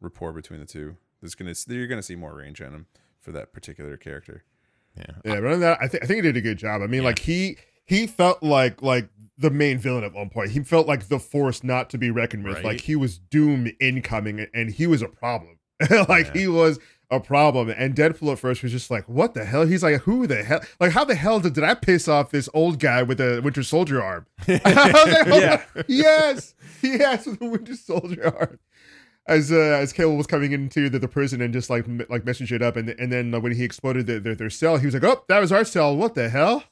rapport between the two. There's gonna you're gonna see more range on him for that particular character. Yeah, Yeah, but other that, I think I think he did a good job. I mean, Yeah. like he he felt like like the main villain at one point. He felt like the force not to be reckoned with. Right. Like he was Doom incoming, and he was a problem. like Yeah. he was a problem. And Deadpool at first was just like, "What the hell?" He's like, "Who the hell? Like, how the hell did, did I piss off this old guy with a Winter Soldier arm?" Like, oh, Yeah. yes, yes, with the Winter Soldier arm. As uh, as Cable was coming into the, the prison and just like m- like messing shit up, and and then uh, when he exploded their their cell, he was like, "Oh, that was our cell. What the hell?"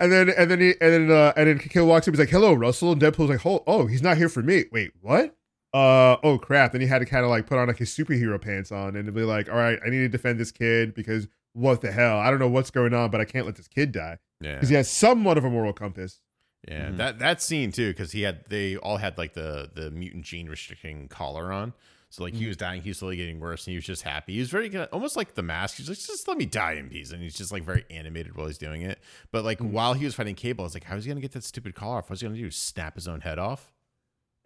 And then and then he and then uh, and then Cable walks up. He's like, "Hello, Russell." And Deadpool's like, "Oh, oh, he's not here for me. Wait, what?" Uh oh crap! Then he had to kind of like put on like his superhero pants on and be like, "All right, I need to defend this kid because what the hell? I don't know what's going on, but I can't let this kid die Yeah. because he has somewhat of a moral compass." Yeah, Mhm. that that scene too, because he had they all had like the the mutant gene restricting collar on. So like he Mhm. was dying, he was slowly getting worse, and he was just happy. He was very good, almost like the mask. He's like, just let me die in peace, and he's just like very animated while he's doing it. But like Mhm. while he was fighting Cable, I was like, how's he gonna get that stupid collar off? What's he gonna do? Snap his own head off?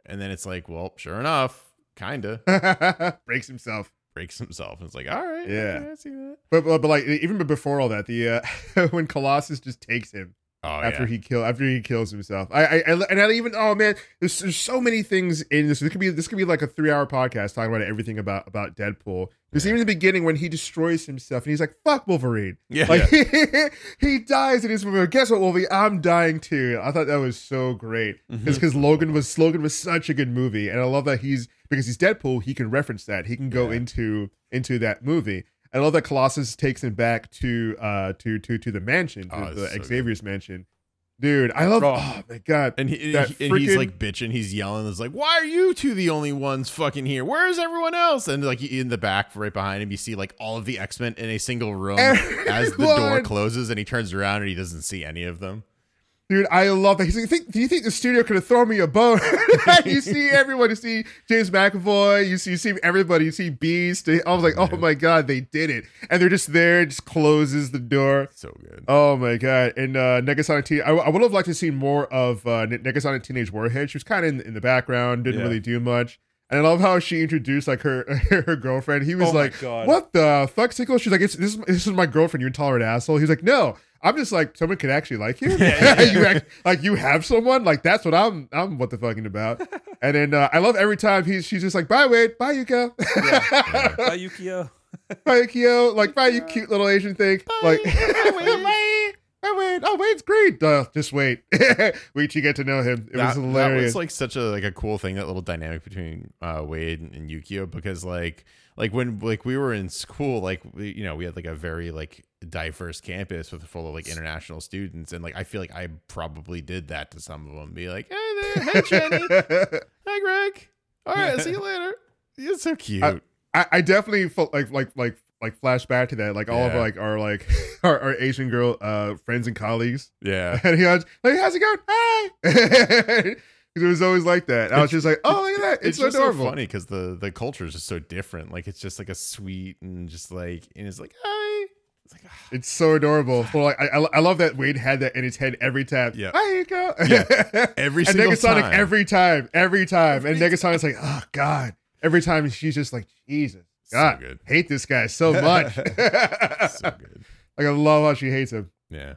And then it's like, well, sure enough, kinda breaks himself. breaks himself. And it's like, all right, Yeah. okay, I see that. But, but but like even before all that, the uh, when Colossus just takes him Oh after yeah, he kill after he kills himself. I, I, I and I even oh man, there's, there's so many things in this. This could be this could be like a three hour podcast talking about everything about about Deadpool. Because Yeah. even in the beginning when he destroys himself and he's like fuck Wolverine, yeah, like he dies in his movie. Guess what, Wolverine? I'm dying too. I thought that was so great. Mm-hmm. It's because Logan was Logan was such a good movie, and I love that he's because he's Deadpool. He can reference that. He can go Yeah. into into that movie. I love that Colossus takes him back to uh to to to the mansion, to Oh, the so good. Xavier's mansion. Dude, I love. Oh. Oh, my god. And, he, and he's like bitching, he's yelling. It's like, why are you two the only ones fucking here? Where's everyone else? And like in the back, right behind him, you see like all of the X Men in a single room as the door closes, and he turns around and he doesn't see any of them. Dude, I love that. He's like, think, do you think the studio could have thrown me a bone? you see everyone. You see James McAvoy. You see, you see everybody. You see Beast. I was like, oh my god, they did it. And they're just there. Just closes the door. So good. Oh my god! And uh, Negasonic Teen, I, I would have liked to see more of uh, Ne- Negasonic Teenage Warhead. She was kind of in, in the background, didn't Yeah. really do much. And I love how she introduced like her her girlfriend. He was Oh like, God. "What the fuck, Sickle?" She's like, it's, "This is this is my girlfriend. You intolerant asshole." He's like, "No, I'm just like someone could actually like you. Yeah, yeah. you act, like you have someone. Like that's what I'm. I'm what the fucking about." and then uh, I love every time he's she's just like, "Bye, Wade. Bye, Yuko. Bye, Yukio. Bye, Yukio. Like, bye, you cute little Asian thing. Like, Bye, Wade. bye. Bye, Wade. Oh, Wade's great. Uh, just wait. wait till you get to know him. It that, was that was like such a like a cool thing that little dynamic between uh Wade and, and Yukio because like like when like we were in school like we, you know we had like a very like diverse campus with full of like international students and like I feel like I probably did that to some of them be like hey there hey Jenny hi Greg all right see you later you're so cute I, I definitely felt like like like like flashback to that. Like all of like our like our, our Asian girl uh friends and colleagues. yeah And he was like, "How's it going? Hi." it was always like that. I was just like, "Oh, look at that! It's, it's, so just adorable." so funny because the the culture is just so different like it's just like a sweet and just like and it's like hi it's like ah. It's so adorable. Well, like, I, I I love that Wade had that in his head every time. Yeah. Hi, you go. Yeah. every and single Negasonic time every time, every time, and Every Negasonic's like, "Oh God!" Every time she's just like, "Jesus, So God, good. hate this guy so much." so good like I love how she hates him. yeah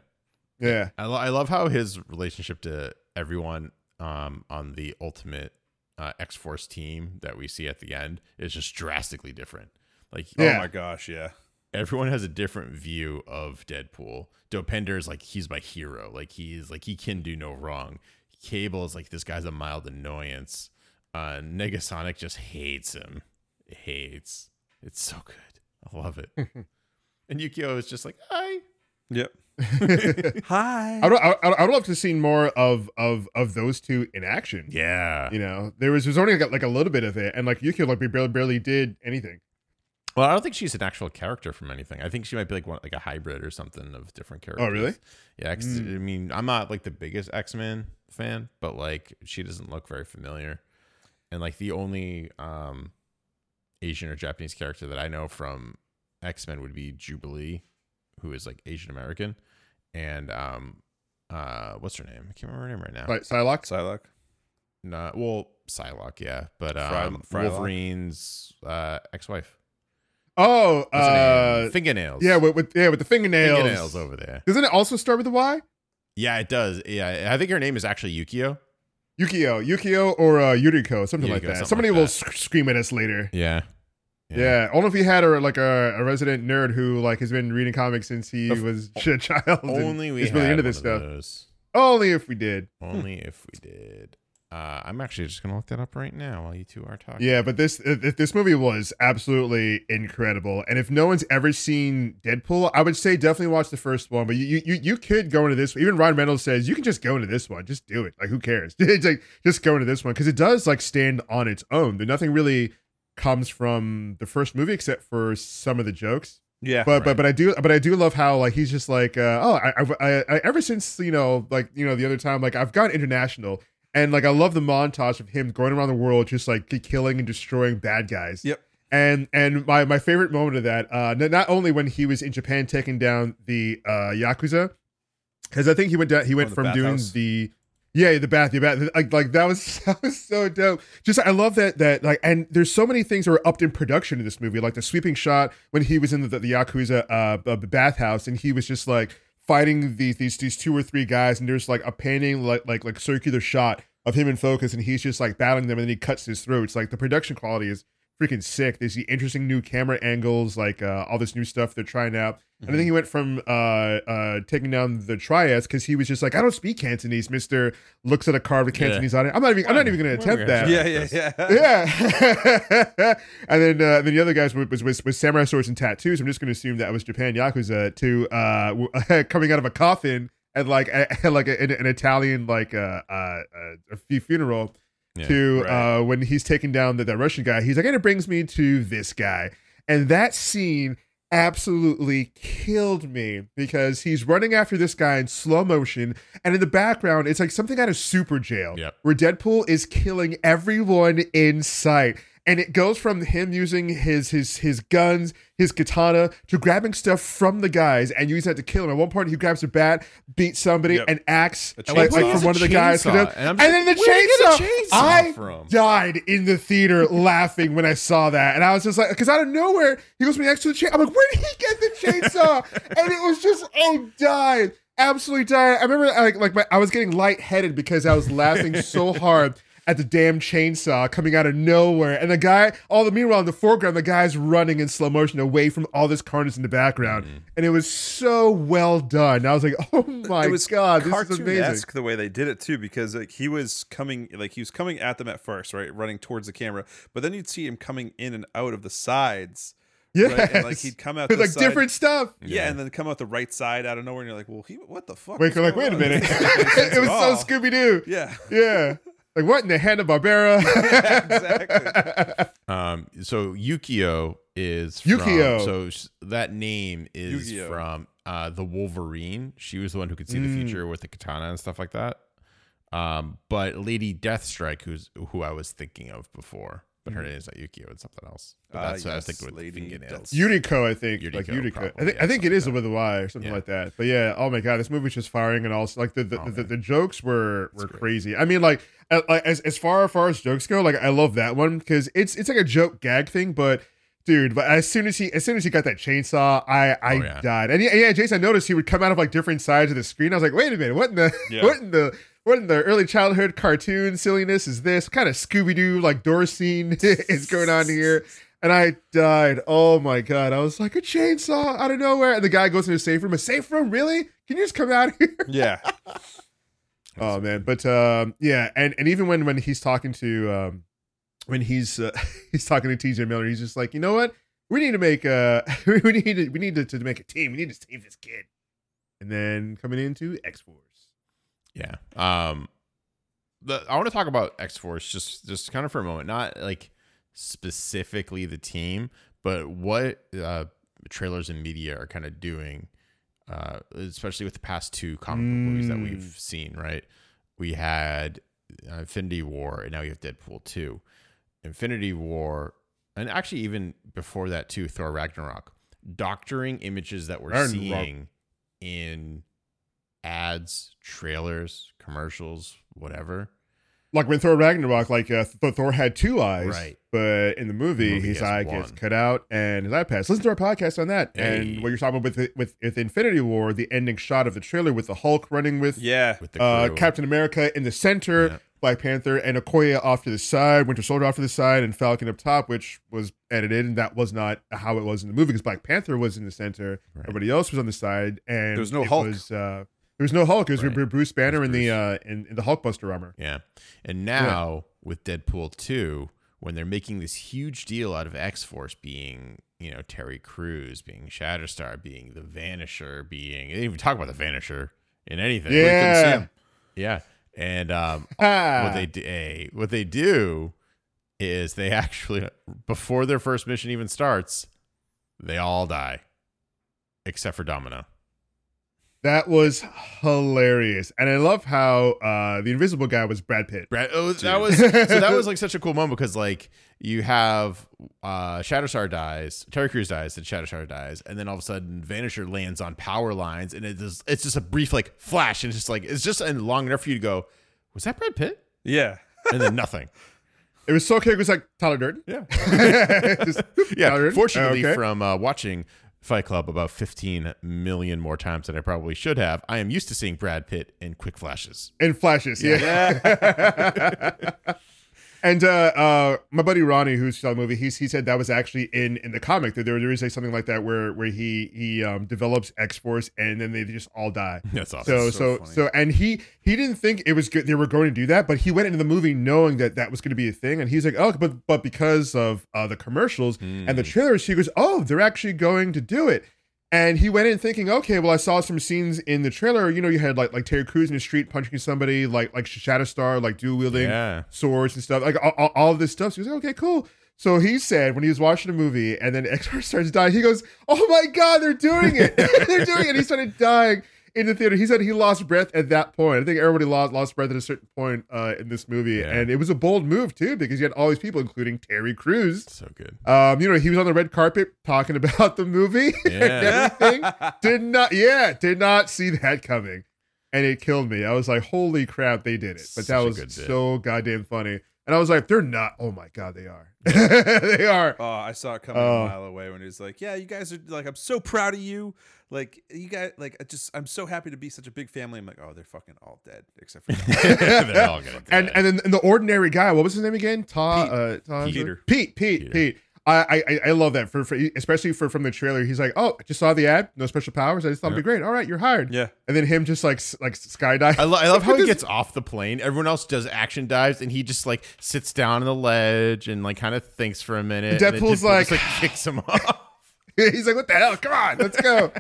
Yeah. I, lo- I love how his relationship to everyone um, on the ultimate uh, X Force team that we see at the end is just drastically different. Like Yeah. Oh my gosh, yeah. Everyone has a different view of Deadpool. Dopinder is like he's my hero. Like he's like he can do no wrong. Cable is like this guy's a mild annoyance. Uh, Negasonic just hates him. Hates. It's so good. I love it. and Yukio is just like, hi. Yep. Hi. I would, I, I would love to see more of of of those two in action. Yeah. You know, there was there's only like, like a little bit of it, and like Yukio like we barely barely did anything. Well, I don't think she's an actual character from anything. I think she might be like one, like a hybrid or something of different characters. Oh, really? Yeah. 'cause, Mm. I mean, I'm not like the biggest X Men fan, but like she doesn't look very familiar. And like the only um Asian or Japanese character that I know from X Men would be Jubilee, who is like Asian American, and um uh what's her name? I can't remember her name right now. Like Psylocke. Psylocke. No, well, Psylocke, yeah, but Fry- um, Frylock? Wolverine's uh, ex-wife. Oh, uh, fingernails. yeah, with, with yeah with the fingernails. fingernails over there. Doesn't it also start with a Y? Yeah, it does. Yeah, I think her name is actually Yukio. Yukio, Yukio, or uh, Yuriko, something like that. something Somebody like will that. scream at us later. Yeah. Yeah. Only if we had a like a, a resident nerd who like has been reading comics since he was a child. Only we is really into this stuff. Only if we did. Only if we did. Uh, I'm actually just gonna look that up right now while you two are talking. Yeah, but this uh, this movie was absolutely incredible. And if no one's ever seen Deadpool, I would say definitely watch the first one. But you you you could go into this. Even Ryan Reynolds says you can just go into this one. Just do it. Like who cares? it's like just go into this one because it does like stand on its own. There nothing really comes from the first movie except for some of the jokes. Yeah. but but right. but I do but I do love how like he's just like uh, oh I, I I I ever since you know like you know the other time like I've gone international and like I love the montage of him going around the world just like killing and destroying bad guys. Yep. And and my my favorite moment of that uh not only when he was in Japan taking down the uh yakuza because I think he went down he went the from doing bathhouse? the yeah the bath the bath like like that was that was so dope just I love that that like and there's so many things that are upped in production in this movie like the sweeping shot when he was in the, the yakuza uh uh, bathhouse and he was just like fighting these these these two or three guys and there's like a painting like like like circular shot of him in focus and he's just like battling them and then he cuts his throat it's like the production quality is freaking sick there's the interesting new camera angles like uh all this new stuff they're trying out and I think he went from uh uh taking down the triads because he was just like, I don't speak Cantonese, Mister looks at a card with Yeah. Cantonese on it. I'm not even I'm not even are we attempt that. yeah, yeah, yeah. Yeah. and then uh, then the other guys was, was was samurai swords and tattoos. I'm just gonna assume that was Japan Yakuza to uh coming out of a coffin at like a, like a, an, an Italian like uh, uh, uh, a funeral Yeah, to right. uh when he's taking down the, that Russian guy. He's like, and it brings me to this guy. And that scene absolutely killed me because he's running after this guy in slow motion and in the background it's like something out of super jail Yep. where deadpool is killing everyone in sight and it goes from him using his his his guns his katana to grabbing stuff from the guys and using that to kill him at one point he grabs a bat beats somebody Yep. and axe like, like from one of the guys and, And then the just like, where'd he get chainsaw, chainsaw I from? died in the theater laughing when I saw that, and I was just like, because out of nowhere he goes next to the chain. I'm like, where did he get the chainsaw? and it was just, I died, absolutely died. I remember like like my, I was getting lightheaded because I was laughing so hard. At the damn chainsaw coming out of nowhere, and the guy, all the meanwhile in the foreground, the guy's running in slow motion away from all this carnage in the background, Mm-hmm. and it was so well done. I was like, "Oh my it was god, this is amazing!" the way they did it too, because like he was coming, like he was coming at them at first, right, running towards the camera, but then you'd see him coming in and out of the sides, Yeah, right? like he'd come out with like side- different stuff. yeah, Yeah. and then come out the right side out of nowhere, and you're like, well, he, what the fuck? Wait, is like, going wait a minute. This doesn't make sense it was so. Scooby Doo. Yeah, Yeah. Like what in the Hanna Barbera? exactly. Um, so Yukio is Yukio. From, so s- that name is Yu-Gi-Oh. from uh, the Wolverine. She was the one who could see the Mm. future with the katana and stuff like that. Um, but Lady Deathstrike, who's who I was thinking of before, but her name is not Yukio. It's something else. But Ah, that's what I was yes, thinking with Lady the fingernails. Yuriko, I think. Yuriko, like Yuriko. probably, I think yeah, I think it is something with a Y or something Yeah. like that. But yeah, oh my god, this movie was just firing and also like the the, Oh, the, man. the jokes were were crazy. I mean, like uh, like, as as far as far as jokes go, like I love that one because it's it's like a joke gag thing, but. Dude, but as soon as he as soon as he got that chainsaw, I I Oh, yeah. died. And yeah, yeah, Jason, I noticed he would come out of like different sides of the screen. I was like, wait a minute, what in the Yeah. what in the what in the early childhood cartoon silliness is this? What kind of Scooby Doo like door scene is going on here? And I died. Oh my god! I was like a chainsaw out of nowhere, and the guy goes into a safe room. A safe room, really? Can you just come out here? Yeah, Oh man, but um, yeah, and and even when when he's talking to um, when he's uh, he's talking to TJ Miller, he's just like, you know what? We need to make a we need to we need to, to make a team. We need to save this kid. And then coming into X Force. Yeah. Um the I want to talk about X Force just just kind of for a moment, not like specifically the team, but what uh trailers and media are kind of doing uh especially with the past two comic book movies that Mm. we've seen, right? We had uh, Infinity War and now we have Deadpool 2. Infinity War and actually even before that too Thor Ragnarok doctoring images that we're Ragnarok. seeing in ads, trailers, commercials, whatever. like when Thor Ragnarok, like uh, Th- Thor had two eyes, Right. But in the movie, The movie his eye one. gets cut out and his eye passed. Listen to our podcast on that. Hey. And what you're talking about with, with with Infinity War, the ending shot of the trailer with the Hulk running with Yeah. with the uh. Captain America in the center, Yeah. Black Panther, and Okoye off to the side, Winter Soldier off to the side, and Falcon up top, which was edited, and that was not how it was in the movie because Black Panther was in the center, Right. everybody else was on the side, and There was no Hulk. Was, uh, there was no Hulk. It was Right. Bruce Banner was in the uh, in, in the Hulkbuster armor. Yeah. And now with Deadpool 2, when they're making this huge deal out of X Force being, you know, Terry Crews, being Shatterstar, being the Vanisher, being they didn't even talk about the Vanisher in anything. Yeah. him. Yeah. And um what they do what they do is they actually before their first mission even starts, they all die. Except for Domino. That was hilarious, and I love how uh, the Invisible Guy was Brad Pitt. Brad, oh, that was so that was like such a cool moment because like you have uh Shatterstar dies, Terry Crews dies, and Shatterstar dies, and then all of a sudden Vanisher lands on power lines, and it is it's just a brief like flash, and it's just like it's just and long enough for you to go, was that Brad Pitt? Yeah. And then nothing. It was so okay. It was like Tyler Durden. Yeah, Just- yeah. Tyler Durden? Fortunately, Okay. from uh, watching Fight Club about 15 million more times than I probably should have, I am used to seeing Brad Pitt in quick flashes. in flashes. Yeah. and uh, uh, my buddy Ronnie, who saw the movie, he, he said that was actually in in the comic. That there there is a, something like that where where he he um, develops X Force and then they just all die. That's awesome. So so so so and he he didn't think it was good they were going to do that, but he went into the movie knowing that that was going to be a thing, and he's like, oh, but but because of uh, the commercials and the Mm. trailers, he goes, oh, they're actually going to do it. And he went in thinking, okay, well, I saw some scenes in the trailer. You know, you had like like Terry Crews in the street punching somebody, like like Shatterstar, like dual wielding yeah. swords and stuff, like all, all, this stuff. So he was like, okay, cool. So he said when he was watching the movie and then X-Force starts dying, he goes, oh my God, they're doing it. they're doing it. And He started dying in the theater. He said he lost breath at that point. I think everybody lost, lost breath at a certain point uh, in this movie. Yeah. And it was a bold move too, because you had all these people, including Terry Crews. So good. Um, you know, he was on the red carpet talking about the movie and Yeah. everything. did not, yeah, did not see that coming. And it killed me. I was like, holy crap, they did it. But Such that was so goddamn funny. And I was like, they're not. Oh my God, they are. they are. Oh, I saw it coming Oh. a mile away when he was like, "Yeah, you guys are like, I'm so proud of you. Like, you guys, like, I just, I'm so happy to be such a big family." I'm like, "Oh, they're fucking all dead except for They're all gonna. And and then and the ordinary guy, what was his name again? Ta, Pete. uh, Ta- Peter. Pete, Pete, Peter. Pete. I, I I love that for, for especially for from the trailer. He's like, oh, I just saw the ad, no special powers. I just thought it'd be great. All right, you're hired. yeah." And then him just like like skydive. I, lo- I love how he gets off the plane. Everyone else does action dives, and he just like sits down on the ledge and like kind of thinks for a minute. and then Deadpool's just, like- kicks him off. He's like, what the hell? Come on, let's go.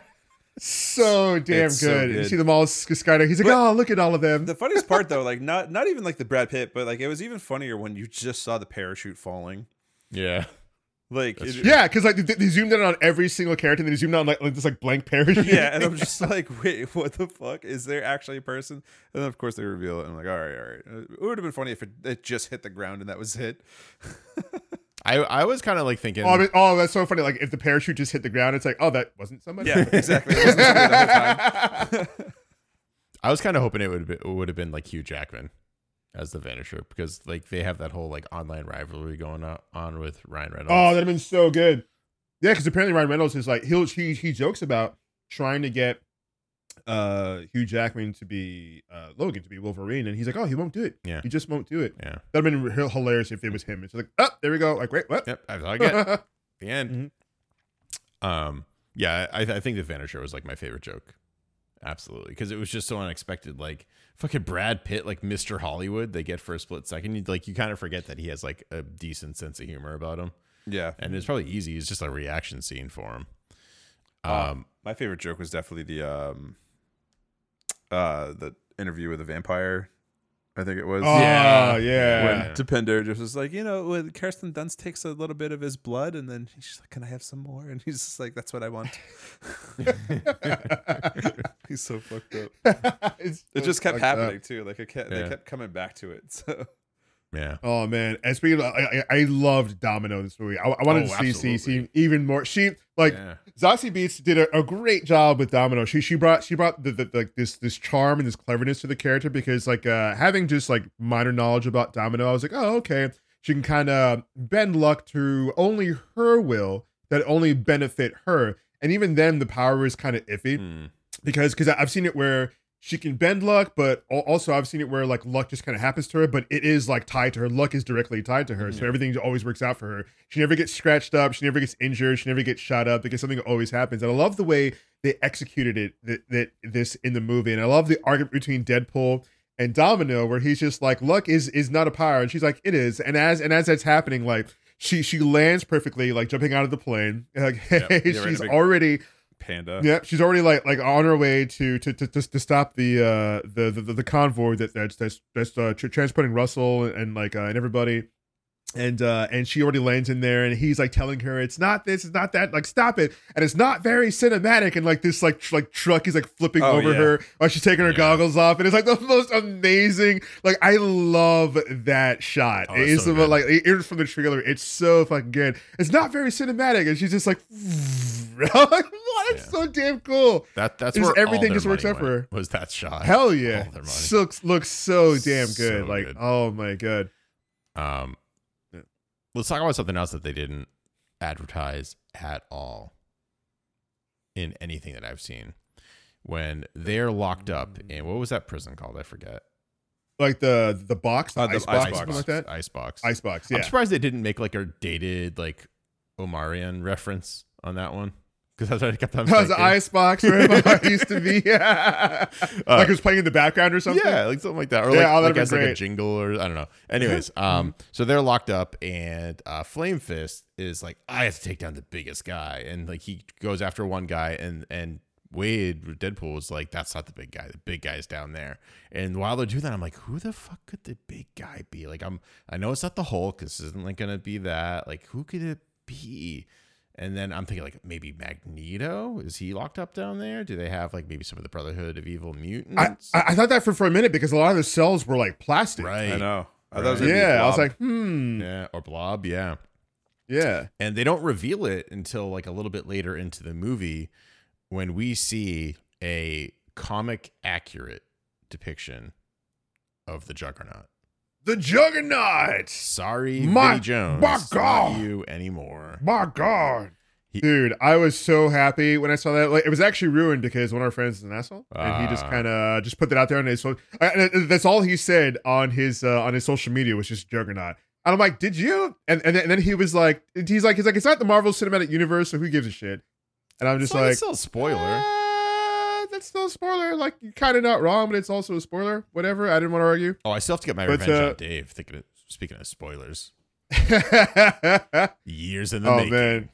So damn It's good. so You see them all s- skydive. He's like, But- oh, look at all of them. The funniest part though, like not not even like the Brad Pitt, but like it was even funnier when you just saw the parachute falling. yeah, Like, it- yeah, because like they, they zoomed in on every single character, and then they zoomed on like, like this like blank parachute. yeah, and I'm just like, wait, what the fuck? Is there actually a person? And then of course they reveal it, and I'm like, all right, all right. It would have been funny if it, it just hit the ground and that was it. I I was kind of like thinking. Oh, I mean, oh, that's so funny. Like if the parachute just hit the ground, it's like, oh, that wasn't somebody. Yeah, exactly. It wasn't somebody the whole time. I was kind of hoping it would have been, would have been like Hugh Jackman as the Vanisher because like they have that whole like online rivalry going on, on with Ryan Reynolds. Oh, that'd have been so good. Yeah, because apparently Ryan Reynolds is like he'll he he jokes about trying to get uh Hugh Jackman to be uh Logan to be Wolverine, and he's like, oh, he won't do it. Yeah. he just won't do it. yeah. That'd have been h- hilarious if it was him. It's like, oh, there we go. Like, wait, what? Yep. I like it. the end. Mhm. Um. Yeah, I I think the Vanisher was like my favorite joke. Absolutely, because it was just so unexpected. Like fucking Brad Pitt, like Mr. Hollywood, they get for a split second. You like you kind of forget that he has like a decent sense of humor about him, Yeah. and it's probably easy. It's just a reaction scene for him. Uh, Um. my favorite joke was definitely the um uh the interview with the vampire. I think it was. Oh, Yeah. yeah. when Yeah. Dopinder just was like, you know, when Kirsten Dunst takes a little bit of his blood and then she's like, Can I have some more? And he's just like, That's what I want. he's so fucked up. It's It just kept fucked up. happening too. Like it kept, Yeah. they kept coming back to it. So Yeah. Oh man! And speaking, of, I, I loved Domino in this movie. I, I wanted Oh, to see, see absolutely. even more. She like yeah. Zazie Beetz did a, a great job with Domino. She she brought she brought the, the, like this this charm and this cleverness to the character because like uh having just like minor knowledge about Domino, I was like, oh okay, she can kind of bend luck to only her will that only benefit her, and even then the power is kind of iffy Hmm. because because I've seen it where she can bend luck, but also I've seen it where like luck just kind of happens to her, but it is like tied to her. Luck is directly tied to her, so Mhm. everything always works out for her. She never gets scratched up, she never gets injured, she never gets shot up because something always happens. And I love the way they executed it that, that this in the movie, and I love the argument between Deadpool and Domino where he's just like luck is is not a power, and she's like it is, and as and as that's happening, like. She she lands perfectly, like jumping out of the plane. Like Yep. Right, she's already Panda. yeah, she's already like like on her way to to to, to, to stop the uh the, the the convoy that that's that's that's uh, tr- transporting Russell and, and like uh, and everybody. And uh and she already lands in there and he's like telling her it's not this, it's not that, like stop it. And it's not very cinematic and like this like tr- like truck is like flipping Oh, over yeah. her while she's taking her Yeah. goggles off. And it's like the most amazing like I love that shot. Oh, it's it's so about, like even from the trailer, it's so fucking good. It's not very cinematic, and she's just like, what? It's Yeah. so damn cool. That that's Just where everything just works out for her. Was that shot? Hell yeah, all their money. looks looks so damn So good. like good. oh my god. Um. Let's talk about something else that they didn't advertise at all in anything that I've seen. When they're locked up in what was that prison called? I forget. Like the the box, the, Uh, the ice box, ice something like that. Icebox. Icebox, yeah. I'm surprised they didn't make like a dated like Omarion reference on that one because that's what I kept on. That was thinking. ice box where my heart used to be. Yeah. like it was playing in the background or something. Yeah, like something like that, or Yeah, like, like as like a jingle, or I don't know. Anyways, um, so they're locked up, and uh, Flame Fist is like, I have to take down the biggest guy, and like he goes after one guy, and and Wade Deadpool was like, that's not the big guy, the big guy's down there. And while they're doing that, I'm like, who the fuck could the big guy be? Like, I'm I know it's not the Hulk. This isn't like gonna be that. Like, who could it be? And then I'm thinking like maybe Magneto is he locked up down there? Do they have like maybe some of the Brotherhood of Evil Mutants? I I thought that for, for a minute because a lot of the cells were like plastic. right. I know. I thought was Right. Yeah, I was like, hmm. Yeah, or Blob, yeah. Yeah. And they don't reveal it until like a little bit later into the movie when we see a comic accurate depiction of the Juggernaut. The Juggernaut. Sorry, My- Vinnie Jones. my not God. you anymore. My God. He- Dude, I was so happy when I saw that. Like, it was actually ruined because one of our friends is an asshole, and he just Ah. kind of just put that out there on his. So, I- I- that's all he said on his uh, on his social media was just Juggernaut. And I'm like, did you? And and then, and then he was like, he's like, he's like, it's not the Marvel Cinematic Universe, so who gives a shit? And I'm just It's like, like, it's still a spoiler. "Uh, that's still a spoiler. Like, you're kind of not wrong, but it's also a spoiler. Whatever. I didn't want to argue. oh, I still have to get my But, revenge uh, on Dave. Thinking of, speaking of spoilers, oh years in the making. man,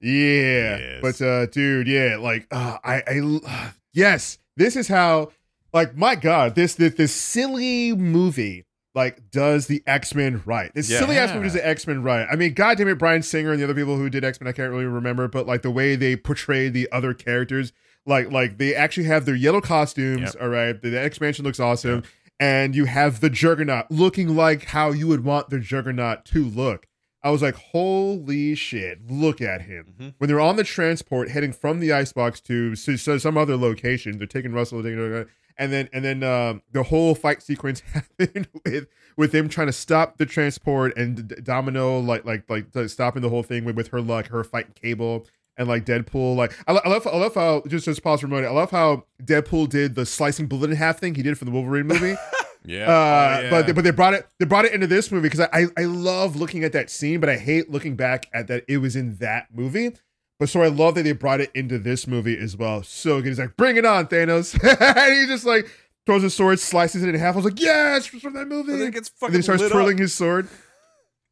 yeah. Yes. But uh, dude, yeah, like uh, I, I, yes, this is how, like, my God, this this this silly movie. Like does the X Men right? This Yeah. silly ass movie does the X Men right. I mean, God damn it, Bryan Singer and the other people who did X Men, I can't really remember, but like the way they portray the other characters, like like they actually have their yellow costumes. Yep. All right, the, the expansion looks awesome, and you have the Juggernaut looking like how you would want the Juggernaut to look. I was like, holy shit, look at him. Mhm. When they're on the transport heading from the icebox to s- some other location, they're taking Russell, taking, and then and then um, the whole fight sequence happened with with them trying to stop the transport and D- Domino like like like stopping the whole thing with, with her luck, her fighting Cable and like Deadpool. Like I, I love I love how just just pause for a moment. I love how Deadpool did the slicing bullet in half thing he did for the Wolverine movie. Yeah. Uh, Oh, yeah. but they, but they brought it they brought it into this movie because I, I I love looking at that scene, but I hate looking back at that it was in that movie. But so I love that they brought it into this movie as well. So good. He's like, bring it on, Thanos. and he just like throws his sword, slices it in half. I was like, yes, it's from that movie. And then it gets And fucking then he starts lit twirling up. his sword.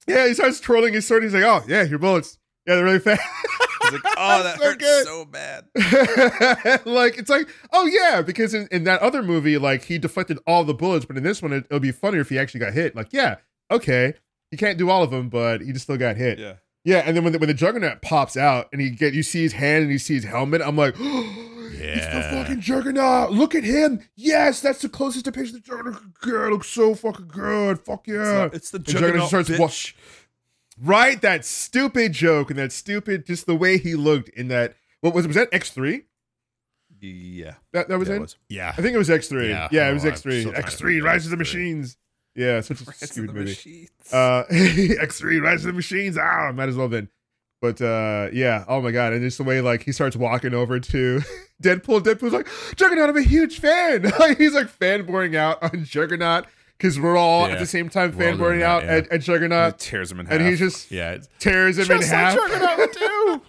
Yeah, he starts twirling his sword. He's like, oh yeah, your bullets. Yeah, they're really fast. It's like, oh, that So hurts good. so bad. like it's like oh yeah because in, in that other movie like he deflected all the bullets but in this one it, it'll be funnier if he actually got hit like yeah okay he can't do all of them but he just still got hit yeah, Yeah. and then when the, when the juggernaut pops out and he get you see his hand and you see his helmet i'm like Yeah. It's the fucking Juggernaut. Look at him. Yes, that's the closest depiction of Juggernaut. God, looks so fucking good. Fuck yeah. It's the And Juggernaut juggernaut starts bitch. Right, that stupid joke and that stupid, just the way he looked in that. What was it? Was that X three? yeah, That that was yeah, it was. Yeah. I think it was X three. Yeah. Yeah, it was I'm X three. still trying to X three, think Rise of the Machines. Yeah, such a Rise stupid the movie. Machines. Uh, X three, Rise of the Machines. Ah, might as well then. But uh, yeah, oh my god, and just the way like he starts walking over to Deadpool. Deadpool's like, Juggernaut, I'm a huge fan. He's like fanboying out on Juggernaut because we're all Yeah. at the same time We're all doing fanboying out yeah. at, at And Juggernaut, it tears him in half. and he just Yeah. Tears him just in half. like half. Juggernaut would do.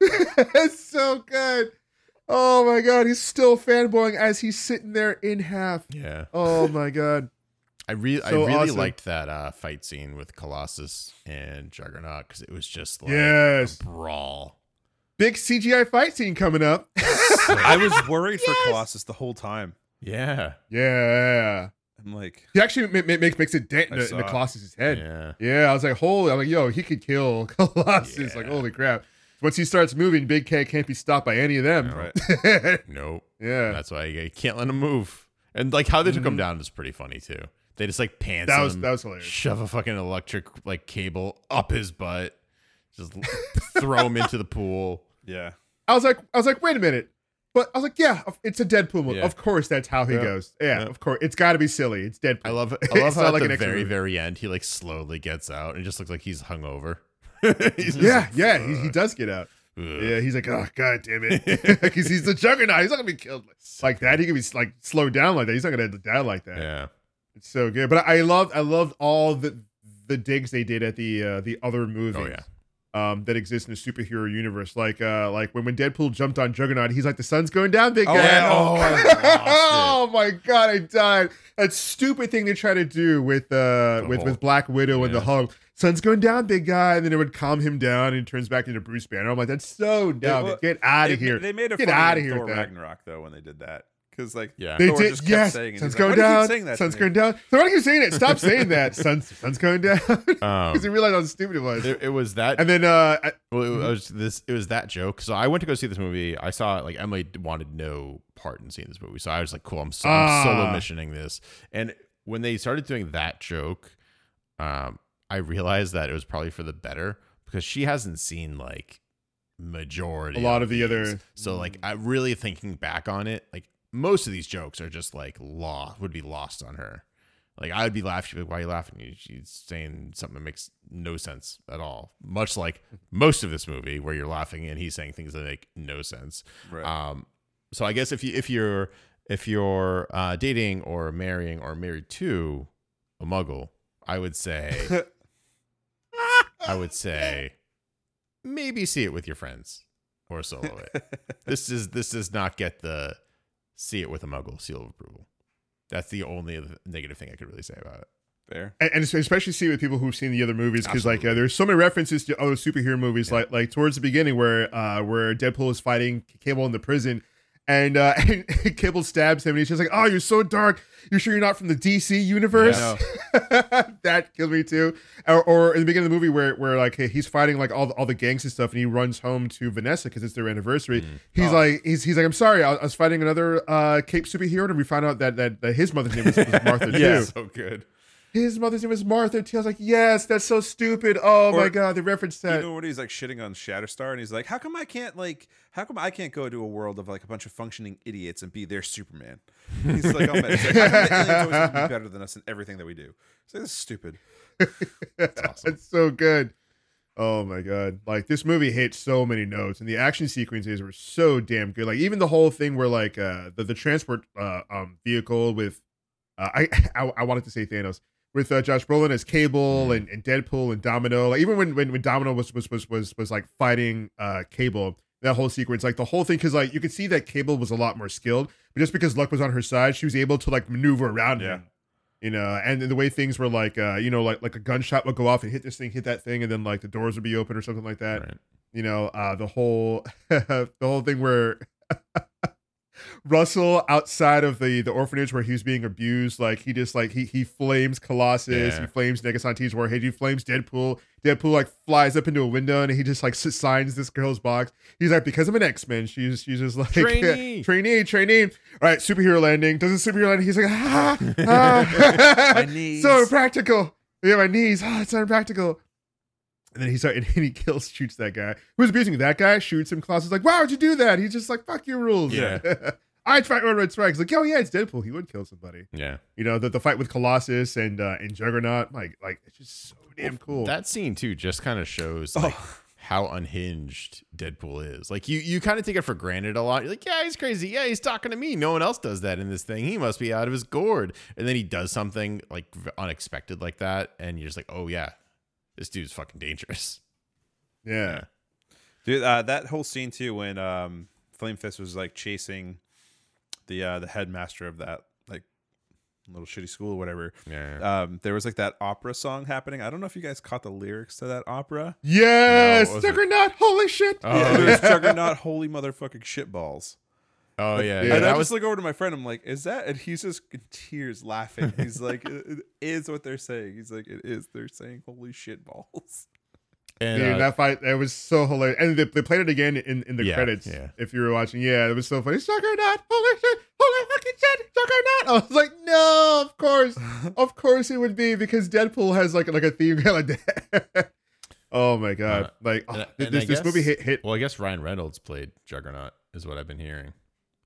it's so good. Oh my god, he's still fanboying as he's sitting there in half. Yeah. Oh my god. I really, I really awesome. liked that uh, fight scene with Colossus and Juggernaut because it was just like Yes. a brawl. Big CGI fight scene coming up. I was worried for Colossus the whole time. Yeah. Yeah. I'm like, He actually ma- ma- makes makes a dent in I the, in saw the it. Colossus's head. Yeah. Yeah, I was like, holy, I'm like, yo, he could kill Colossus. Like, Yeah. holy crap. Once he starts moving, Big K can't be stopped by any of them. right. Nope. yeah. That's why you can't let him move. And like how they took him Mhm. down is pretty funny too. They just like pants That was him, that was hilarious. shove a fucking electric like cable up his butt, just throw him into the pool. yeah. I was like, I was like, wait a minute. But I was like, yeah, it's a Deadpool movie. Yeah. Of course, that's how he Yeah. goes. Yeah, Yeah. of course. It's got to be silly. It's Deadpool. I love I It's love how at like the very movie. very end he like slowly gets out and just looks like he's hungover. He's Yeah, like, yeah, he, he does get out. "Ugh." Yeah, he's like, oh god damn it, because he's the Juggernaut. He's not gonna be killed like that. He can be like slowed down like that. He's not gonna die like that. Yeah. It's so good. But I loved, I loved all the the digs they did at the uh, the other movies. Oh yeah. Um, that exists in the superhero universe, like uh, like when when Deadpool jumped on Juggernaut, he's like, "The sun's going down, big Oh, guy." oh, I lost it. oh my god, I died. That stupid thing they try to do with uh The with Hulk. with Black Widow and the Hulk. Sun's going down, big guy, and then it would calm him down and he turns back into Bruce Banner. I'm like, that's so dumb. well, Get out of here. They made a Get outta in here Thor. Ragnarok though when they did that because like Yeah. They Thor did, just kept yes. saying it. Sun's He's like, going "Why do you keep down. saying that Sun's going down. So why do you keep saying it? Stop saying that. Sun's sun's going down. Because Um, he realized how stupid it was. it, it was that And then uh I- Well, it was this. It was that joke. So I went to go see this movie. I saw it. Like Emily wanted no part in seeing this movie, so I was like, "Cool, I'm, so, I'm solo Ah. missioning this." And when they started doing that joke, um, I realized that it was probably for the better because she hasn't seen like majority A lot of the other- So like, I really thinking back on it, like most of these jokes are just like law would be lost on her. Like I would be laughing. She'd be like, Why are you laughing? She's saying something that makes no sense at all. Much like most of this movie, where you're laughing and he's saying things that make no sense. Right. Um, so I guess if you if you're if you're uh, dating or marrying or married to a Muggle, I would say I would say maybe see it with your friends or solo it. this is this does not get the see it with a Muggle seal of approval. That's the only negative thing I could really say about it. Fair. and, and especially see with people who've seen the other movies because like uh, there's so many references to other superhero movies Yeah. like like towards the beginning where uh where Deadpool is fighting Cable in the prison and uh and Cable stabs him and he's just like oh you're so dark you're sure you're not from the DC universe that killed me too or, or in the beginning of the movie where where like he's fighting like all the, all the gangs and stuff and he runs home to Vanessa because it's their anniversary Mm. he's Oh. like he's, he's like I'm sorry I, I was fighting another uh Cape superhero and we found out that that, that his mother's name was, was Martha too Yeah. so good. His mother's name is Martha. I was like, yes, that's so stupid. Oh my Or god, they referenced that. know when he's like shitting on Shatterstar, and he's like, "How come I can't like? How come I can't go to a world of like a bunch of functioning idiots and be their Superman?" He's like, "I'm he's like, "How come the aliens be better than us in everything that we do?" It's like this is stupid. That's awesome. it's so good. Oh my god! Like this movie hit so many notes, and the action sequences were so damn good. Like even the whole thing where like uh the, the transport uh um vehicle with uh, I, I I wanted to say Thanos with uh, Josh Brolin as Cable and, and Deadpool and Domino. Like even when when, when Domino was was was was was like fighting uh Cable, that whole sequence, like the whole thing, because like you could see that Cable was a lot more skilled, but just because luck was on her side, she was able to like maneuver around Yeah. him. You know, and the way things were like, uh, you know, like like a gunshot would go off and hit this thing, hit that thing, and then like the doors would be open or something like that Right. you know uh the whole the whole thing where Russell outside of the the orphanage where he was being abused, like he just like he he flames Colossus, Yeah. he flames Negasanti's warhead, he flames Deadpool. Deadpool like flies up into a window and he just like signs this girl's box. He's like, because I'm an X Men, she's she's just like Trainee. trainee, trainee. All right, superhero landing. Does a superhero landing? He's like, ah, ah. So impractical. Yeah, my knees. Ah, it's so impractical. And then he starts, and he kills, shoots that guy who's abusing that guy. Shoots him. Colossus is like, "Why would you do that?" He's just like, "Fuck your rules." Yeah. I fight when red strikes. Like, oh yeah, it's Deadpool. He would kill somebody. Yeah. You know, the, the fight with Colossus and uh, and Juggernaut. Like, like it's just so damn cool. That scene too just kind of shows like how unhinged Deadpool is. Like you you kind of take it for granted a lot. You're like, yeah, he's crazy. Yeah, he's talking to me. No one else does that in this thing. He must be out of his gourd. And then he does something like unexpected like that, and you're just like, oh yeah, this dude's fucking dangerous. yeah. Dude, uh, that whole scene too when um, Flame Fist was like chasing the uh, the headmaster of that like little shitty school or whatever. Yeah. Um, there was like that opera song happening. I don't know if you guys caught the lyrics to that opera. Yes, what was it? Juggernaut. Holy shit. Oh, yeah, yeah. Juggernaut, holy motherfucking shitballs. oh yeah. Yeah. yeah. and I That just was look over to my friend. I'm like, "Is that?" And he's just in tears, laughing. He's like, "It it is what they're saying." He's like, "It is." They're saying, "Holy shitballs." And, Dude, uh, that fight that was so hilarious, and they, they played it again in, in the Yeah, credits. yeah. If you were watching, yeah, it was so funny. Juggernaut, holy shit, holy fucking shit, Juggernaut! I was like, no, of course, of course it would be because Deadpool has like like a theme like that. oh my god, Uh, like oh, and this, I this movie hit hit. well, I guess Ryan Reynolds played Juggernaut, is what I've been hearing.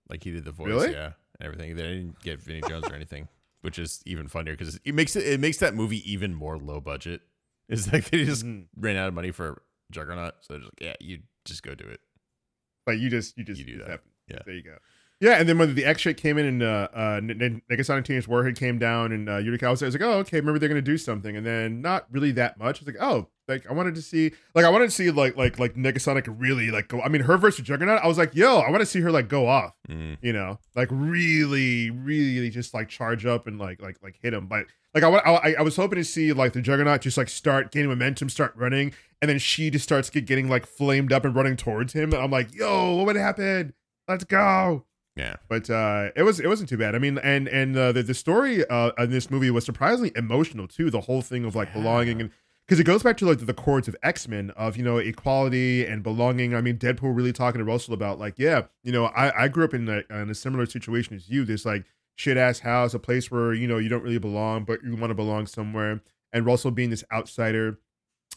Like he did the voice, Really? yeah, and everything. They didn't get Vinnie Jones or anything, which is even funnier because it makes it it makes that movie even more low budget. It's like they just Mhm. ran out of money for Juggernaut, so they're just like, yeah, you just go do it. Like you just you just You do that. happen. Yeah. there you go. Yeah, and then when the X shit came in and uh, uh, Negasonic Teenage Warhead came down and uh, Yukio was, I was like, oh, okay, maybe they're gonna do something, and then not really that much. I was like, oh, like I wanted to see, like I wanted to see like like like Negasonic really like go. I mean, her versus Juggernaut, I was like, yo, I want to see her like go off, Mm. you know, like really, really just like charge up and like like like hit him. But like I I, I was hoping to see like the Juggernaut just like start gaining momentum, start running, and then she just starts get, getting like flamed up and running towards him. And I'm like, yo, what would happen? Let's go Yeah, but uh it was it wasn't too bad. I mean and and uh, the, the story uh in this movie was surprisingly emotional too the whole thing of like belonging and because it goes back to like the chords of x-men of you know equality and belonging. I mean deadpool really talking to russell about like yeah you know i i grew up in a, in a similar situation as you this like shit ass house a place where you know you don't really belong but you want to belong somewhere. And russell being this outsider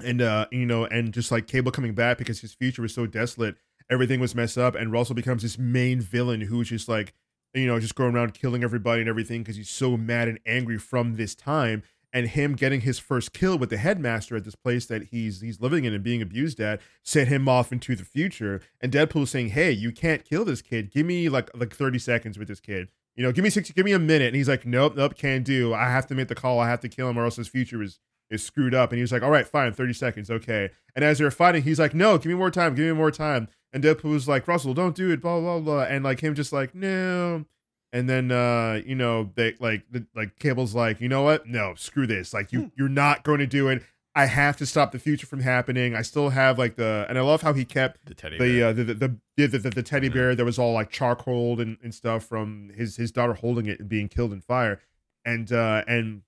and uh you know and just like cable coming back because his future was so desolate everything was messed up and russell becomes this main villain who's just like you know just going around killing everybody and everything because he's so mad and angry from this time and him getting his first kill with the headmaster at this place that he's he's living in and being abused at set him off into the future and deadpool saying hey you can't kill this kid. Give me like like 30 seconds with this kid. You know give me 60 give me a minute. And he's like nope nope can't do. I have to make the call. I have to kill him or else his future is is screwed up. And he was like all right fine 30 seconds okay. And as they're fighting he's like no give me more time give me more time and Deadpool was like, Russell, don't do it, blah blah blah, and like him just like, no. And then uh, you know, they like the, like Cable's like, you know what? No, screw this. Like you you're not going to do it. I have to stop the future from happening. I still have like the and I love how he kept the teddy the bear. uh, the the the, yeah, the, the, the teddy Mhm. bear that was all like charcoal and, and stuff from his his daughter holding it and being killed in fire, and uh and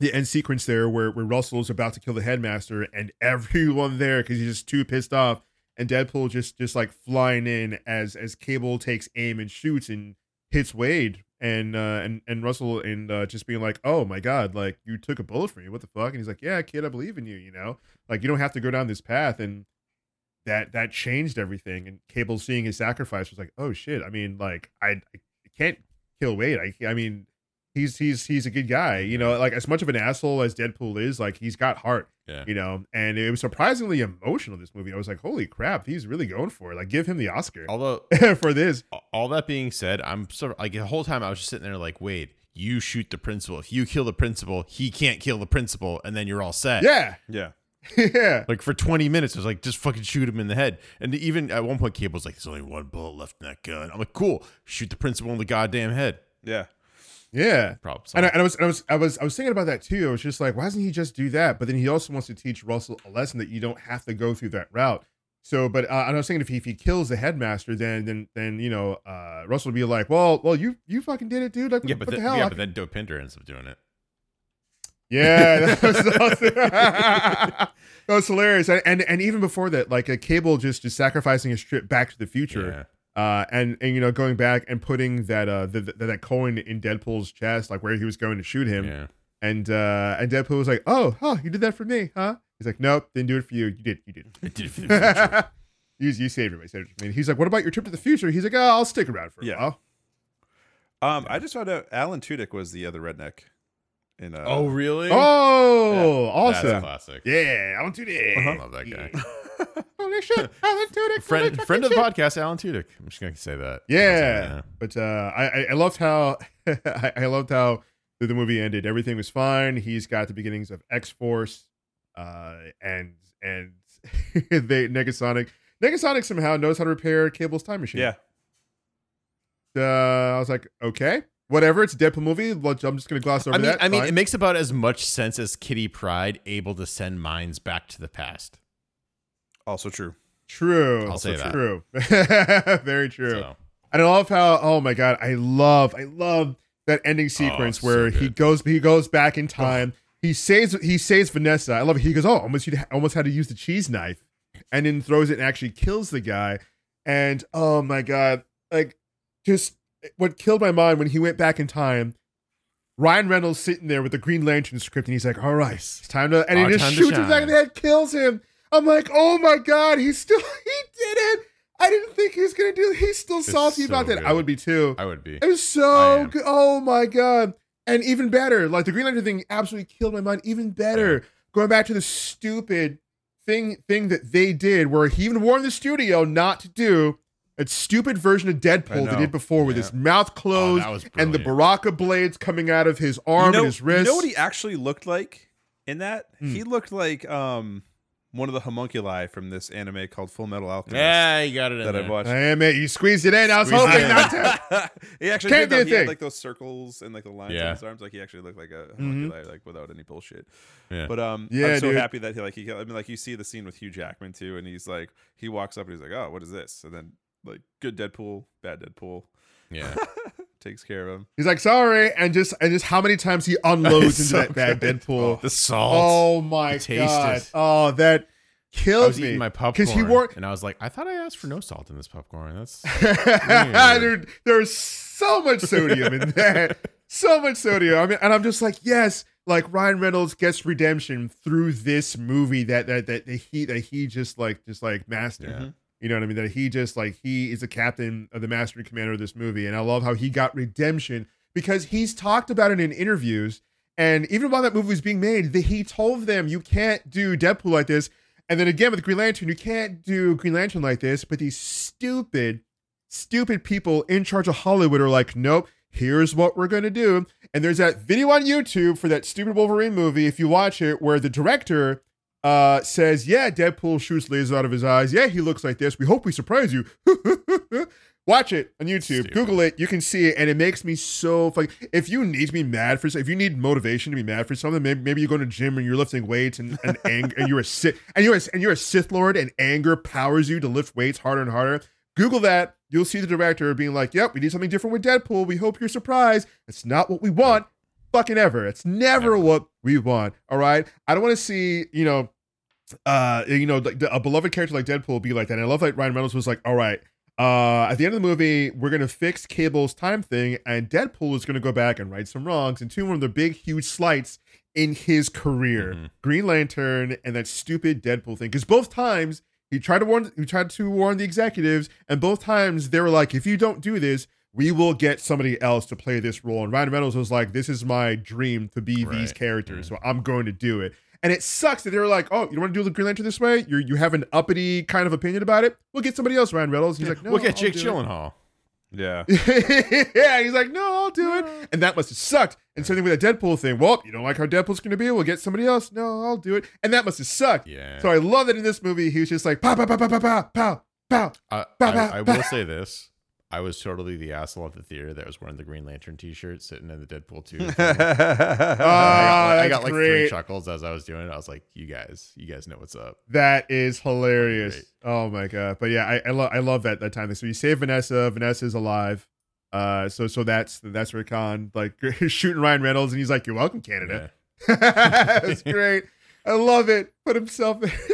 the end sequence there where where Russell's about to kill the headmaster and everyone there because he's just too pissed off, and Deadpool just just like flying in as as Cable takes aim and shoots and hits Wade. And uh, and and Russell and uh, just being like, oh my god, like you took a bullet for me, what the fuck? And he's like, yeah, kid, I believe in you, you know, like you don't have to go down this path. And that that changed everything. And Cable seeing his sacrifice was like, oh shit. I mean, like I, I can't kill Wade. I I mean, he's he's he's a good guy. You know, like as much of an asshole as Deadpool is, like he's got heart. Yeah. You know, and it was surprisingly emotional. This movie, I was like, holy crap, he's really going for it. Like, give him the Oscar Although for this. all that being said, I'm sort of like the whole time I was just sitting there like, wait, you shoot the principal. If you kill the principal, he can't kill the principal, and then you're all set. Yeah, Yeah. yeah. Like for 20 minutes, I was like, just fucking shoot him in the head. And even at one point, Cable's like, there's only one bullet left in that gun. I'm like, cool, shoot the principal in the goddamn head. Yeah. Yeah. Problem And I, and I was, I was, I was, I was thinking about that too. I was just like, why doesn't he just do that? But then he also wants to teach Russell a lesson that you don't have to go through that route. So, but uh, I was thinking if he, if he kills the headmaster, then then then you know uh, Russell would be like, well, well, you you fucking did it, dude. Like, Yeah, what but the then, hell? yeah, I but then Dopinder ends up doing it. Yeah, that was, that was hilarious. And, and and even before that, like a cable just just sacrificing his trip back to the future, uh, and and you know going back and putting that uh the, the, that coin in Deadpool's chest, like where he was going to shoot him, yeah. and uh and Deadpool was like, oh, oh, you did that for me, huh? He's like, nope, didn't do it for you. You did, you did. It did it for the future. you, you saved it. I saved it for me. He's like, what about your trip to the future? He's like, oh, I'll stick around for a Yeah. while. Um, I just found out Alan Tudyk was the other redneck. In uh, oh, really? Oh, That's awesome. classic. Yeah, Alan Tudyk. I love that guy. Holy shit, Alan Tudyk. friend friend of the podcast, Alan Tudyk. I'm just gonna say that. Yeah, but uh, I I- I loved how I, I loved how the, the movie ended. Everything was fine. He's got the beginnings of X Force, uh, and and they Negasonic. Negasonic somehow knows how to repair Cable's time machine. yeah, Uh, I was like, okay, whatever. It's a Deadpool movie. I'm just gonna gloss over I mean, that. I mean, Fine. it makes about as much sense as Kitty Pryde able to send minds back to the past. Also true. true. I'll say that. True. Very true. So, And I love how oh my god, I love I love that ending oh, sequence so where he goes he goes back in time. He saves he saves Vanessa. I love it. He goes, "Oh, almost you almost had to use the cheese knife." And then throws it and actually kills the guy. And oh my god, like just what killed my mind when he went back in time. Ryan Reynolds sitting there with the Green Lantern script, and he's like, "All right, it's time to," and he Our just shoots him back in the head, kills him. I'm like, "Oh my god, he still he did it." I didn't think he was gonna do. He's still It's salty so about that. I would be too. I would be. It was so good. Oh my god! And even better, like the Green Lantern thing absolutely killed my mind. Even better, going back to the stupid thing thing that they did, where he even warned the studio not to do a stupid version of Deadpool they did before with Yeah. his mouth closed that was and the. Baraka blades coming out of his arm you know, and his wrist. You know what he actually looked like in that? Hmm. He looked like um one of the homunculi from this anime called Full Metal Alchemist Yeah, you got it in that there. I've watched. I am it. You squeezed it in. I was Squeezed it hoping not to. he actually Can't did do a though. He had thing. like those circles and like the lines Yeah. on his arms. Like he actually looked like a Mhm. homunculi, like without any bullshit. Yeah. But um, Yeah, I'm so dude. happy that he like he. I mean, like you see the scene with Hugh Jackman too, and he's like he walks up and he's like, "Oh, what is this?" And then like good Deadpool, bad Deadpool yeah. takes care of him. He's like, sorry, and just and just how many times he unloads into So that bad. Deadpool. Oh, the salt. Oh my taste god! is- Oh, that I killed was me. eating my popcorn Because he wore- and I was like, I thought I asked for no salt in this popcorn. That's Dude, there's so much sodium in that. So much sodium. I mean, and I'm just like, yes, like Ryan Reynolds gets redemption through this movie that that that, that he that he just like just like mastered. Yeah. You know what I mean? That he just like he is the captain of the master and commander of this movie, and I love how he got redemption because he's talked about it in interviews, and even while that movie was being made, he told them you can't do Deadpool like this, and then again with Green Lantern, you can't do Green Lantern like this, but these stupid, stupid people in charge of Hollywood are like, nope. Here's what we're gonna do, and there's that video on YouTube for that stupid Wolverine movie. If you watch it, where the director uh, says, "Yeah, Deadpool shoots lasers out of his eyes. Yeah, he looks like this. We hope we surprise you." Watch it on YouTube. Stupid. Google it. You can see it, and it makes me so funny. If you need to be mad for, if you need motivation to be mad for something, maybe, maybe you go to the gym and you're lifting weights, and and anger, and you're a Sith, and you're a, and you're a Sith Lord, and anger powers you to lift weights harder and harder. Google that. You'll see the director being like, "Yep, we need something different with Deadpool. We hope you're surprised. It's not what we want, fucking ever. It's never Never. what we want. All right. I don't want to see, you know, uh, you know, like the, a beloved character like Deadpool be like that. And I love that Ryan Reynolds was like, all right, uh, at the end of the movie, we're gonna fix Cable's time thing, and Deadpool is gonna go back and right some wrongs and two one of the big, huge slights in his career. Mhm. Green Lantern and that stupid Deadpool thing. Because both times he tried to warn, he tried to warn the executives, and both times they were like, if you don't do this. We will get somebody else to play this role. And Ryan Reynolds was like, This is my dream to be these Right. characters. So I'm going to do it. And it sucks that they were like, "Oh, you don't want to do the Green Lantern this way? You you have an uppity kind of opinion about it? We'll get somebody else." Ryan Reynolds. He's like, "No, Look at I'll Jake do it." Gyllenhaal. Yeah. yeah, he's like, "No, I'll do it." And that must have sucked. And same thing with that Deadpool thing. Well, you don't like how Deadpool's going to be? We'll get somebody else. No, I'll do it. And that must have sucked. Yeah. So I love that in this movie he was just like, "Pow, pow, pow, pow, pow, pow, pow." I, Bah, I, bah, I will say this. I was totally the asshole at the theater that was wearing the Green Lantern T-shirt, sitting in the Deadpool two. Oh, I got, like, I got like great. three chuckles as I was doing it. I was like, "You guys, you guys know what's up." That is hilarious. Oh my god! But yeah, I I, lo- I love that that time. So you save Vanessa. Vanessa's alive. Uh, so so that's that's Rickon like shooting Ryan Reynolds, and he's like, "You're welcome, Canada." that's great. I love it. Put himself in the movie and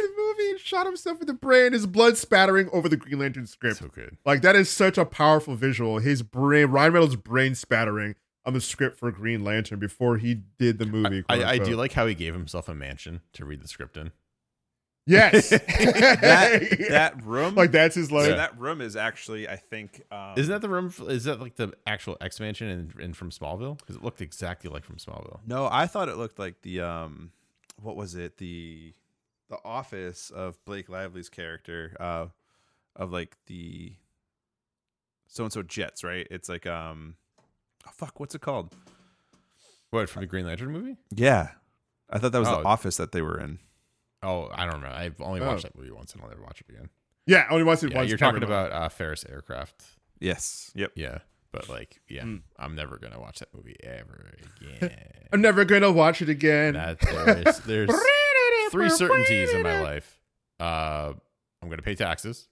shot himself in the brain. His blood spattering over the Green Lantern script. so good. Like that is such a powerful visual. His brain, Ryan Reynolds' brain spattering on the script for Green Lantern before he did the movie. I, quote I do like how he gave himself a mansion to read the script in. Yes, that that room, like that's his so life. that room is actually, I think, um, Isn't that the room? f- Is that like the actual X mansion in, in from Smallville? Because it looked exactly like from Smallville. No, I thought it looked like the um, what was it? The the office of Blake Lively's character, uh, of like the so and so jets, right? It's like um, oh fuck, what's it called? What from the Green Lantern movie? Yeah, I thought that was Oh. the office that they were in. Oh, I don't know. I've only Oh. watched that movie once, and I'll never watch it again. yeah, only watched it Yeah, once. you're talking about uh, Ferris Aircraft. Yes. Yep. Yeah, but like, yeah, Mm. I'm never gonna watch that movie ever again. I'm never gonna watch it again. that there's, there's three certainties in my life. Uh, I'm gonna pay taxes.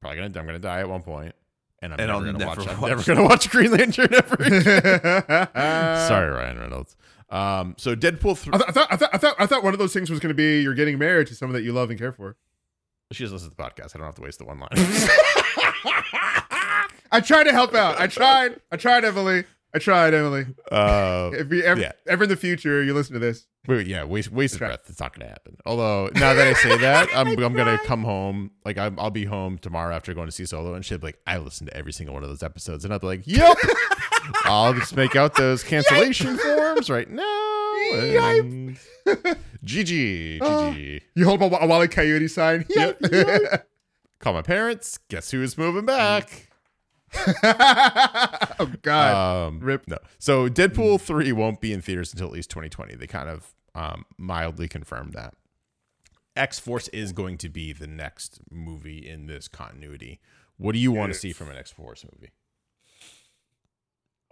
Probably gonna I'm gonna die at one point, and I'm And never gonna never watch. I'm never gonna watch Green Lantern ever. again. Sorry. Sorry, Ryan Reynolds. Um, so Deadpool three. I, th- I thought I thought I thought I thought one of those things was going to be you're getting married to someone that you love and care for. She just listens to the podcast. I don't have to waste the one line. I tried to help out. I tried. I tried, Emily. I tried, Emily. uh, If you ever, yeah. ever in the future you listen to this, Wait, yeah, waste waste of Try. breath. It's not to happen. Although now that I say that, I'm I'm gonna come home. Like I'm, I'll be home tomorrow after going to see Solo, and she'll be like, I listened to every single one of those episodes, and I'll be like, Yep. I'll just make out those cancellation forms right now. And GG, Oh. GG. you hold up a Wally Coyote sign. Yep, Call my parents. Guess who's moving back? oh God. Um, Rip. No. So Deadpool 3 won't be in theaters until at least 2020. They kind of um, mildly confirmed that. X Force is going to be the next movie in this continuity. What do you want to see from an X Force movie?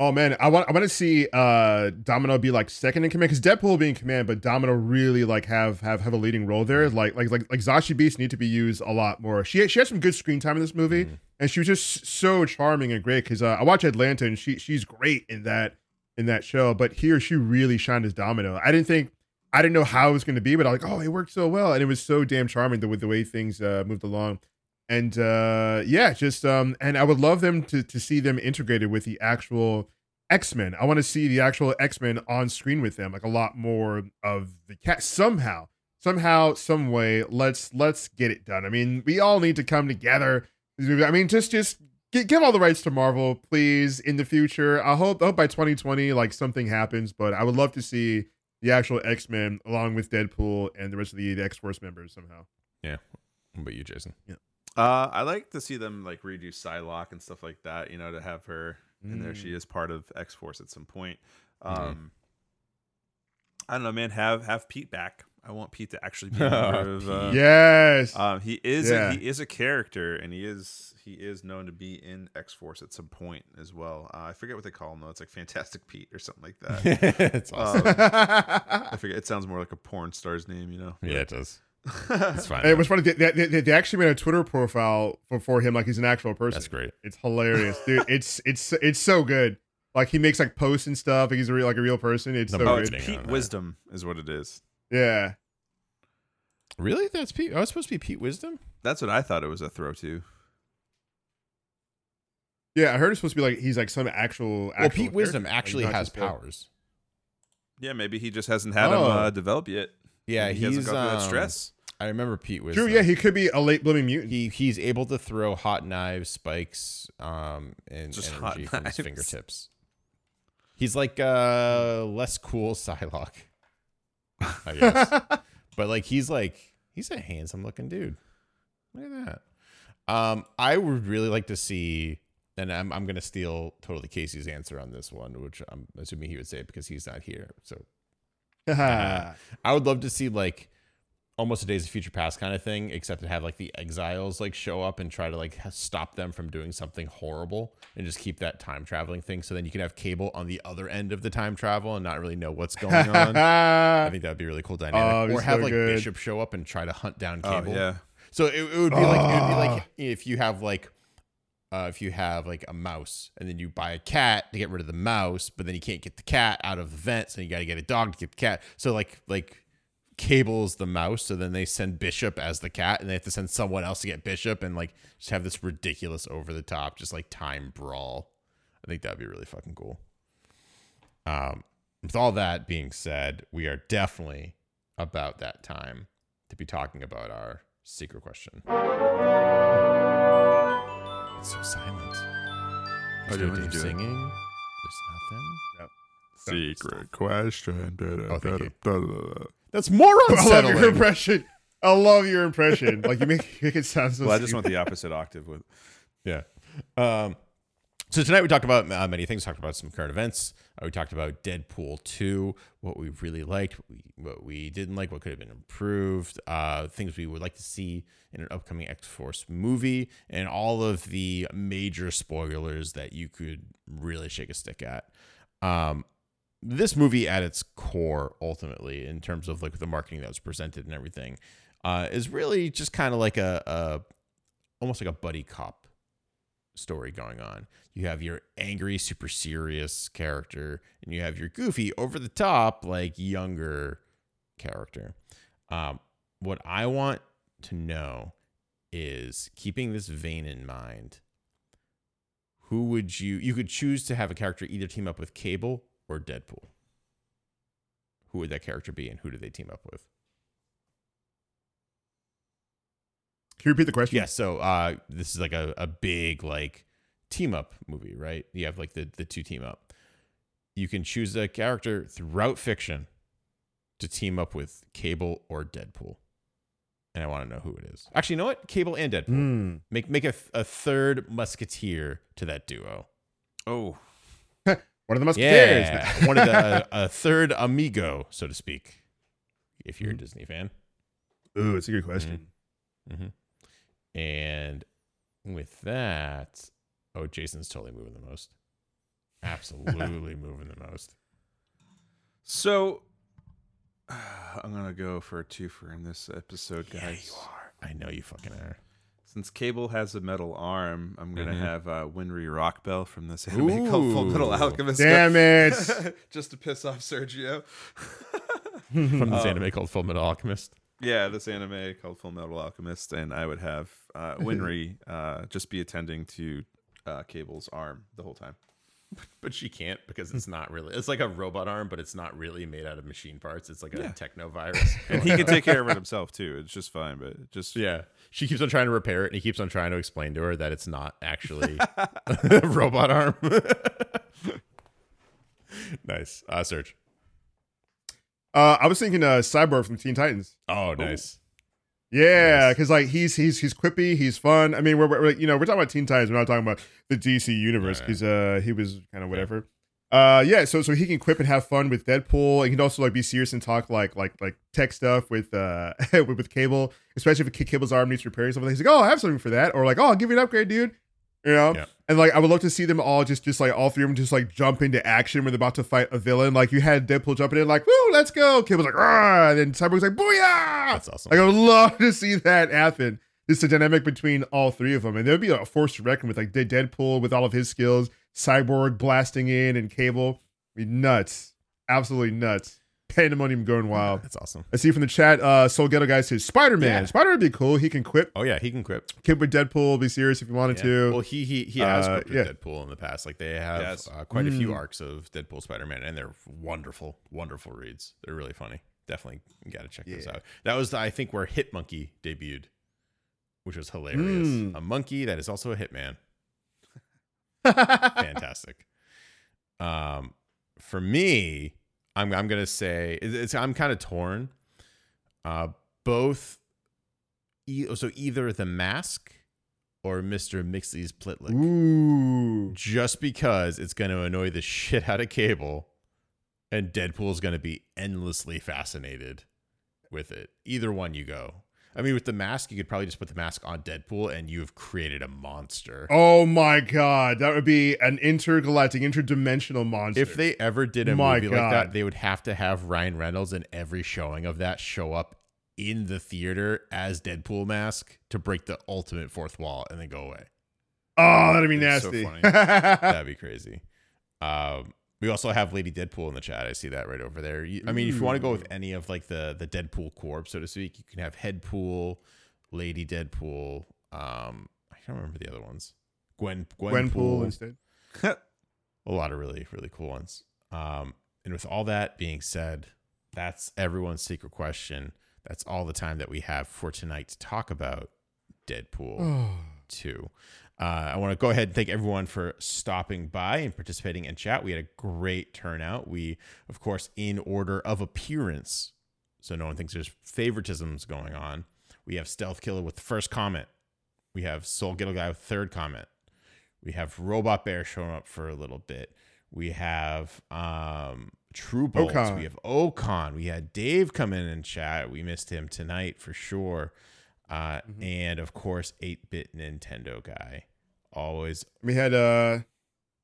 Oh man, I want I want to see uh Domino be like second in command because Deadpool will be in command, but Domino really like have have have a leading role there. Like like like like Zazie Beetz need to be used a lot more. She she had some good screen time in this movie, Mhm. and she was just so charming and great. Because uh, I watch Atlanta and she she's great in that in that show. But here she really shined as Domino. I didn't think I didn't know how it was going to be, but I was like, oh, it worked so well, and it was so damn charming the, with the way things uh, moved along. And uh, yeah, just um, and I would love them to to see them integrated with the actual X Men. I want to see the actual X Men on screen with them, like a lot more of the cat somehow, somehow, some way. Let's let's get it done. I mean, we all need to come together. I mean, just just gi- give all the rights to Marvel, please, in the future. I hope, I hope by 2020, like something happens. But I would love to see the actual X Men along with Deadpool and the rest of the, the X Force members somehow. Yeah. What about you, Jason? Uh, I like to see them like redo Psylocke and stuff like that. You know, to have her in there. Mm. She is part of X Force at some point. Um, I don't know, man. Have have Pete back. I want Pete to actually be a member of. Uh, yes. Um, he is Yeah. a, he is a character, and he is he is known to be in X Force at some point as well. Uh, I forget what they call him though. It's like Fantastic Pete or something like that. it's awesome. Um, I forget. It sounds more like a porn star's name, you know. yeah, it does. It's fine. it was funny. They, they, they- they actually made a Twitter profile for, for him, like he's an actual person. That's great. It's hilarious, dude. It's it's it's so good. Like he makes like posts and stuff. Like he's a real like a real person. It's so oh, good. it's Pete. Wisdom is what it is. Yeah. Really? That's Pete? Oh, it's supposed to be Pete Wisdom? That's what I thought it was a throw to. Yeah, I heard it's supposed to be like he's like some actual. Well, Pete Wisdom character, like, actually not has just a- powers. Yeah, maybe he just hasn't had him Oh. uh, develop yet. Yeah, he hasn't he's got through that um, stress. I remember Pete Wisdom. True. Yeah, he could be a late blooming mutant. he he's able to throw hot knives, spikes, um, and Just energy hot from his fingertips. He's like uh less cool Psylocke, I guess. but like he's like he's a handsome looking dude. Look at that. Um, I would really like to see, and I'm I'm gonna steal totally Casey's answer on this one, which I'm assuming he would say because he's not here. So I would love to see like almost a Days of Future Past kind of thing, except to have like the exiles like show up and try to like stop them from doing something horrible and just keep that time traveling thing. So then you can have Cable on the other end of the time travel and not really know what's going on. I think that'd be a really cool dynamic. Oh, or have so like good. Bishop show up and try to hunt down Oh Cable. yeah. So it, it would be like it would be like if you have like uh, if you have like a mouse and then you buy a cat to get rid of the mouse, but then you can't get the cat out of the vent, so you got to get a dog to get the cat. So like like Cable's the mouse, so then they send Bishop as the cat, and they have to send someone else to get Bishop, and like just have this ridiculous over the top, just like time brawl. I think that'd be really fucking cool. Um, with all that being said, we are definitely about that time to be talking about our secret question. It's so silent. There's do no it, Dave singing. There's nothing. Yep. Secret question. Oh, thank you. That's more unsettling. I love your impression. I love your impression. Like you make, make it sound so. Well, I just want the opposite octave with. Yeah. Um, so tonight we talked about uh, many things. Talked about some current events. Uh, we talked about Deadpool two, what we really liked, what we, what we didn't like, what could have been improved, uh, things we would like to see in an upcoming X Force movie, and all of the major spoilers that you could really shake a stick at. Um, this movie, at its core, ultimately, in terms of like the marketing that was presented and everything, uh, is really just kind of like a, a almost like a buddy cop story going on. You have your angry, super serious character, and you have your goofy, over the top, like younger character. Um, what I want to know is keeping this vein in mind. Who would you you could choose to have a character either team up with Cable or Deadpool? Who would that character be, and who do they team up with? Can you repeat the question? Yeah, so uh this is like a, a big like team up movie, right? You have like the the two team up. You can choose a character throughout fiction to team up with Cable or Deadpool. And I want to know who it is. Actually, you know what? Cable and Deadpool. Hmm. Make make a, a third musketeer to that duo. Oh, One of the Musketeers. Yeah, one of the a third amigo, so to speak. If you're a Disney fan. Ooh, it's a good question. Mm-hmm. And with that, oh, Jason's totally moving the most. Absolutely moving the most. so I'm gonna go for a twofer in this episode, guys. I know you fucking are. Since Cable has a metal arm, I'm gonna Mhm. have uh, Winry Rockbell from this anime called Full Metal Alchemist. Damn it. Just to piss off Sergio. From this Um, anime called Full Metal Alchemist. yeah, this anime called Full Metal Alchemist, and I would have uh, Winry uh, just be attending to uh, Cable's arm the whole time. But she can't because it's not really. It's like a robot arm, but it's not really made out of machine parts. It's like a Yeah. techno virus. And he can take care of it himself too. It's just fine, but just Yeah. She keeps on trying to repair it and he keeps on trying to explain to her that it's not actually a robot arm. nice. Uh search. Uh, I was thinking uh, Cyborg from Teen Titans. Oh, nice. Yeah, Nice. because like he's he's he's quippy, he's fun. I mean, we're, we're you know we're talking about Teen Titans. We're not talking about the DC universe Right. uh he was kind of whatever. Uh yeah, so so he can quip and have fun with Deadpool. He can also like be serious and talk like like like tech stuff with uh with, with Cable, especially if Cable's arm needs repairing something. He's like, oh, I have something for that, or like, oh, I'll give you an upgrade, dude. You know, Yeah. and like I would love to see them all just just like all three of them just like jump into action when they're about to fight a villain. Like you had Deadpool jumping in, like, woo, let's go. Cable's like, ah, and then Cyborg's like, booyah. That's awesome. Like I would love to see that happen. Just the dynamic between all three of them, and there'd be a force to reckon with, like De- Deadpool with all of his skills, Cyborg blasting in, and Cable. Be nuts, absolutely nuts. Pandemonium going wild. That's awesome. I see from the chat, uh, Soul Ghetto guy says Spider Man. Yeah. Spider would be cool. He can quip, Oh yeah, he can quip. quip with Deadpool. Be serious if you wanted Yeah. to. Well, he he he has Uh, quipped yeah. with Deadpool in the past. Like they have Yes. uh, quite a few Mm. arcs of Deadpool Spider Man, and they're wonderful, wonderful reads. They're really funny. Definitely got to check those out. That was I think where Hit Monkey debuted, which was hilarious. Mm. A monkey that is also a hitman. Fantastic. Um, for me, I'm I'm gonna say it's, I'm kind of torn. Uh, both. E- so either the mask or Mr. Mxyzptlk Ooh, just because it's going to annoy the shit out of Cable, and Deadpool's going to be endlessly fascinated with it. Either one you go. I mean, with the mask, you could probably just put the mask on Deadpool, and you've created a monster. Oh my god, that would be an intergalactic, interdimensional monster. If they ever did a My movie like that, they would have to have Ryan Reynolds in every showing of that show up in the theater as Deadpool mask to break the ultimate fourth wall and then go away. oh, that'd be It's so nasty. funny. That'd be crazy. Um, we also have Lady Deadpool in the chat. I see that right over there. I mean, if you want to go with any of like the the Deadpool corp, so to speak, you can have Headpool, Lady Deadpool. Um, I can't remember the other ones. Gwen Gwenpool. Gwenpool instead. a lot of really really cool ones um and with all that being said that's everyone's secret question that's all the time that we have for tonight to talk about deadpool 2 uh, i want to go ahead and thank everyone for stopping by and participating in chat we had a great turnout we of course in order of appearance so no one thinks there's favoritisms going on we have stealth killer with the first comment we have soul ghetto guy with third comment we have Robot Bear showing up for a little bit. We have um True Bolts. We have Ocon. We had Dave come in and chat. We missed him tonight for sure. Uh, Mm-hmm. And of course, 8 bit Nintendo guy. Always. We had uh,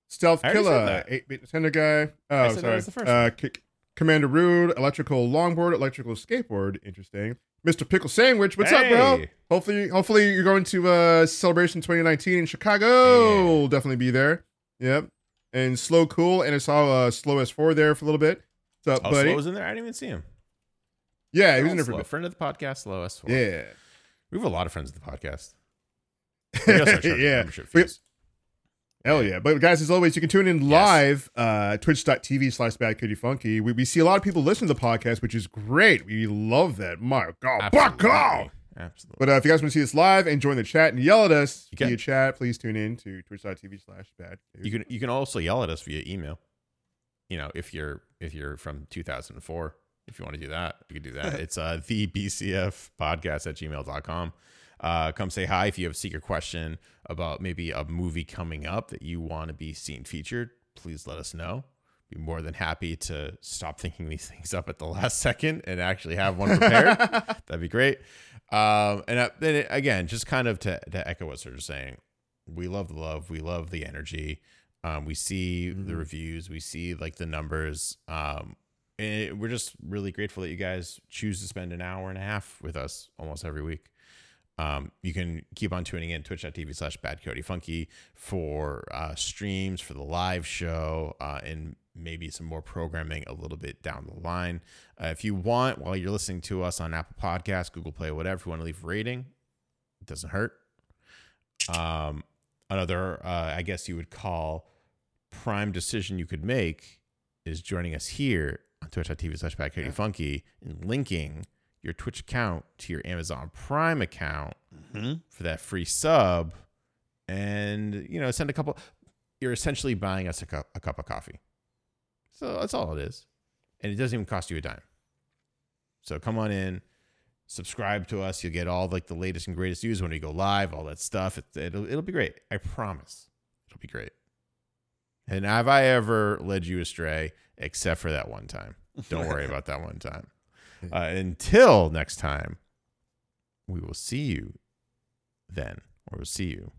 Stealth I already said Killer, 8 bit Nintendo guy. I Oh, that sorry. was the first uh, K- Commander Rude, Electrical Longboard, Electrical Skateboard. Interesting. Mr. Pickle Sandwich, what's up, bro? Hopefully, hopefully you're going to uh Celebration 2019 in Chicago. Yeah. Definitely be there. Yep. And Slow Cool, and I saw uh, Slow S4 there for a little bit. What's up, Oh, buddy? Slow was in there? I didn't even see him. yeah, he was in there for a bit. friend of the podcast, Slow S4. Yeah. We have a lot of friends of the podcast. We gotta start charging yeah. membership We- fees. Hell yeah. But guys, as always, you can tune in Yes. live, uh, twitch.tv slash bad Kitty funky. We, we see a lot of people listen to the podcast, which is great. We love that. My God. Absolutely. Absolutely. But uh, if you guys want to see us live and join the chat and yell at us You can. via chat, please tune in to twitch.tv slash bad You can you can also yell at us via email. You know, if you're if you're from 2004, if you want to do that, you can do that. it's uh the BCF podcast at gmail.com. Uh come say hi if you have a secret question about maybe a movie coming up that you want to be seen featured. Please let us know. Be more than happy to stop thinking these things up at the last second and actually have one prepared. That'd be great. Um, and uh, then again, just kind of to, to echo what Serge is saying, we love the love, we love the energy. Um, we see the Mhm. reviews, we see like the numbers. Um, and we're just really grateful that you guys choose to spend an hour and a half with us almost every week. Um, you can keep on tuning in twitch.tv slash bad Cody funky for uh, streams for the live show uh, and maybe some more programming a little bit down the line. Uh, if you want, while you're listening to us on Apple Podcasts, Google Play, whatever, if you want to leave rating, it doesn't hurt. Um, another, uh, I guess you would call prime decision you could make is joining us here on twitch.tv slash funky and linking your Twitch account to your Amazon Prime account Mhm. for that free sub and you know send a couple you're essentially buying us a cup, a cup of coffee. So that's all it is. And it doesn't even cost you a dime. So come on in subscribe to us. You'll get all like the latest and greatest news when we go live all that stuff. It, it'll, it'll be great. I promise. It'll be great and have i ever led you astray except for that one time? Don't worry about that one time. Uh, until next time we will see you then, or we'll see you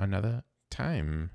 another time.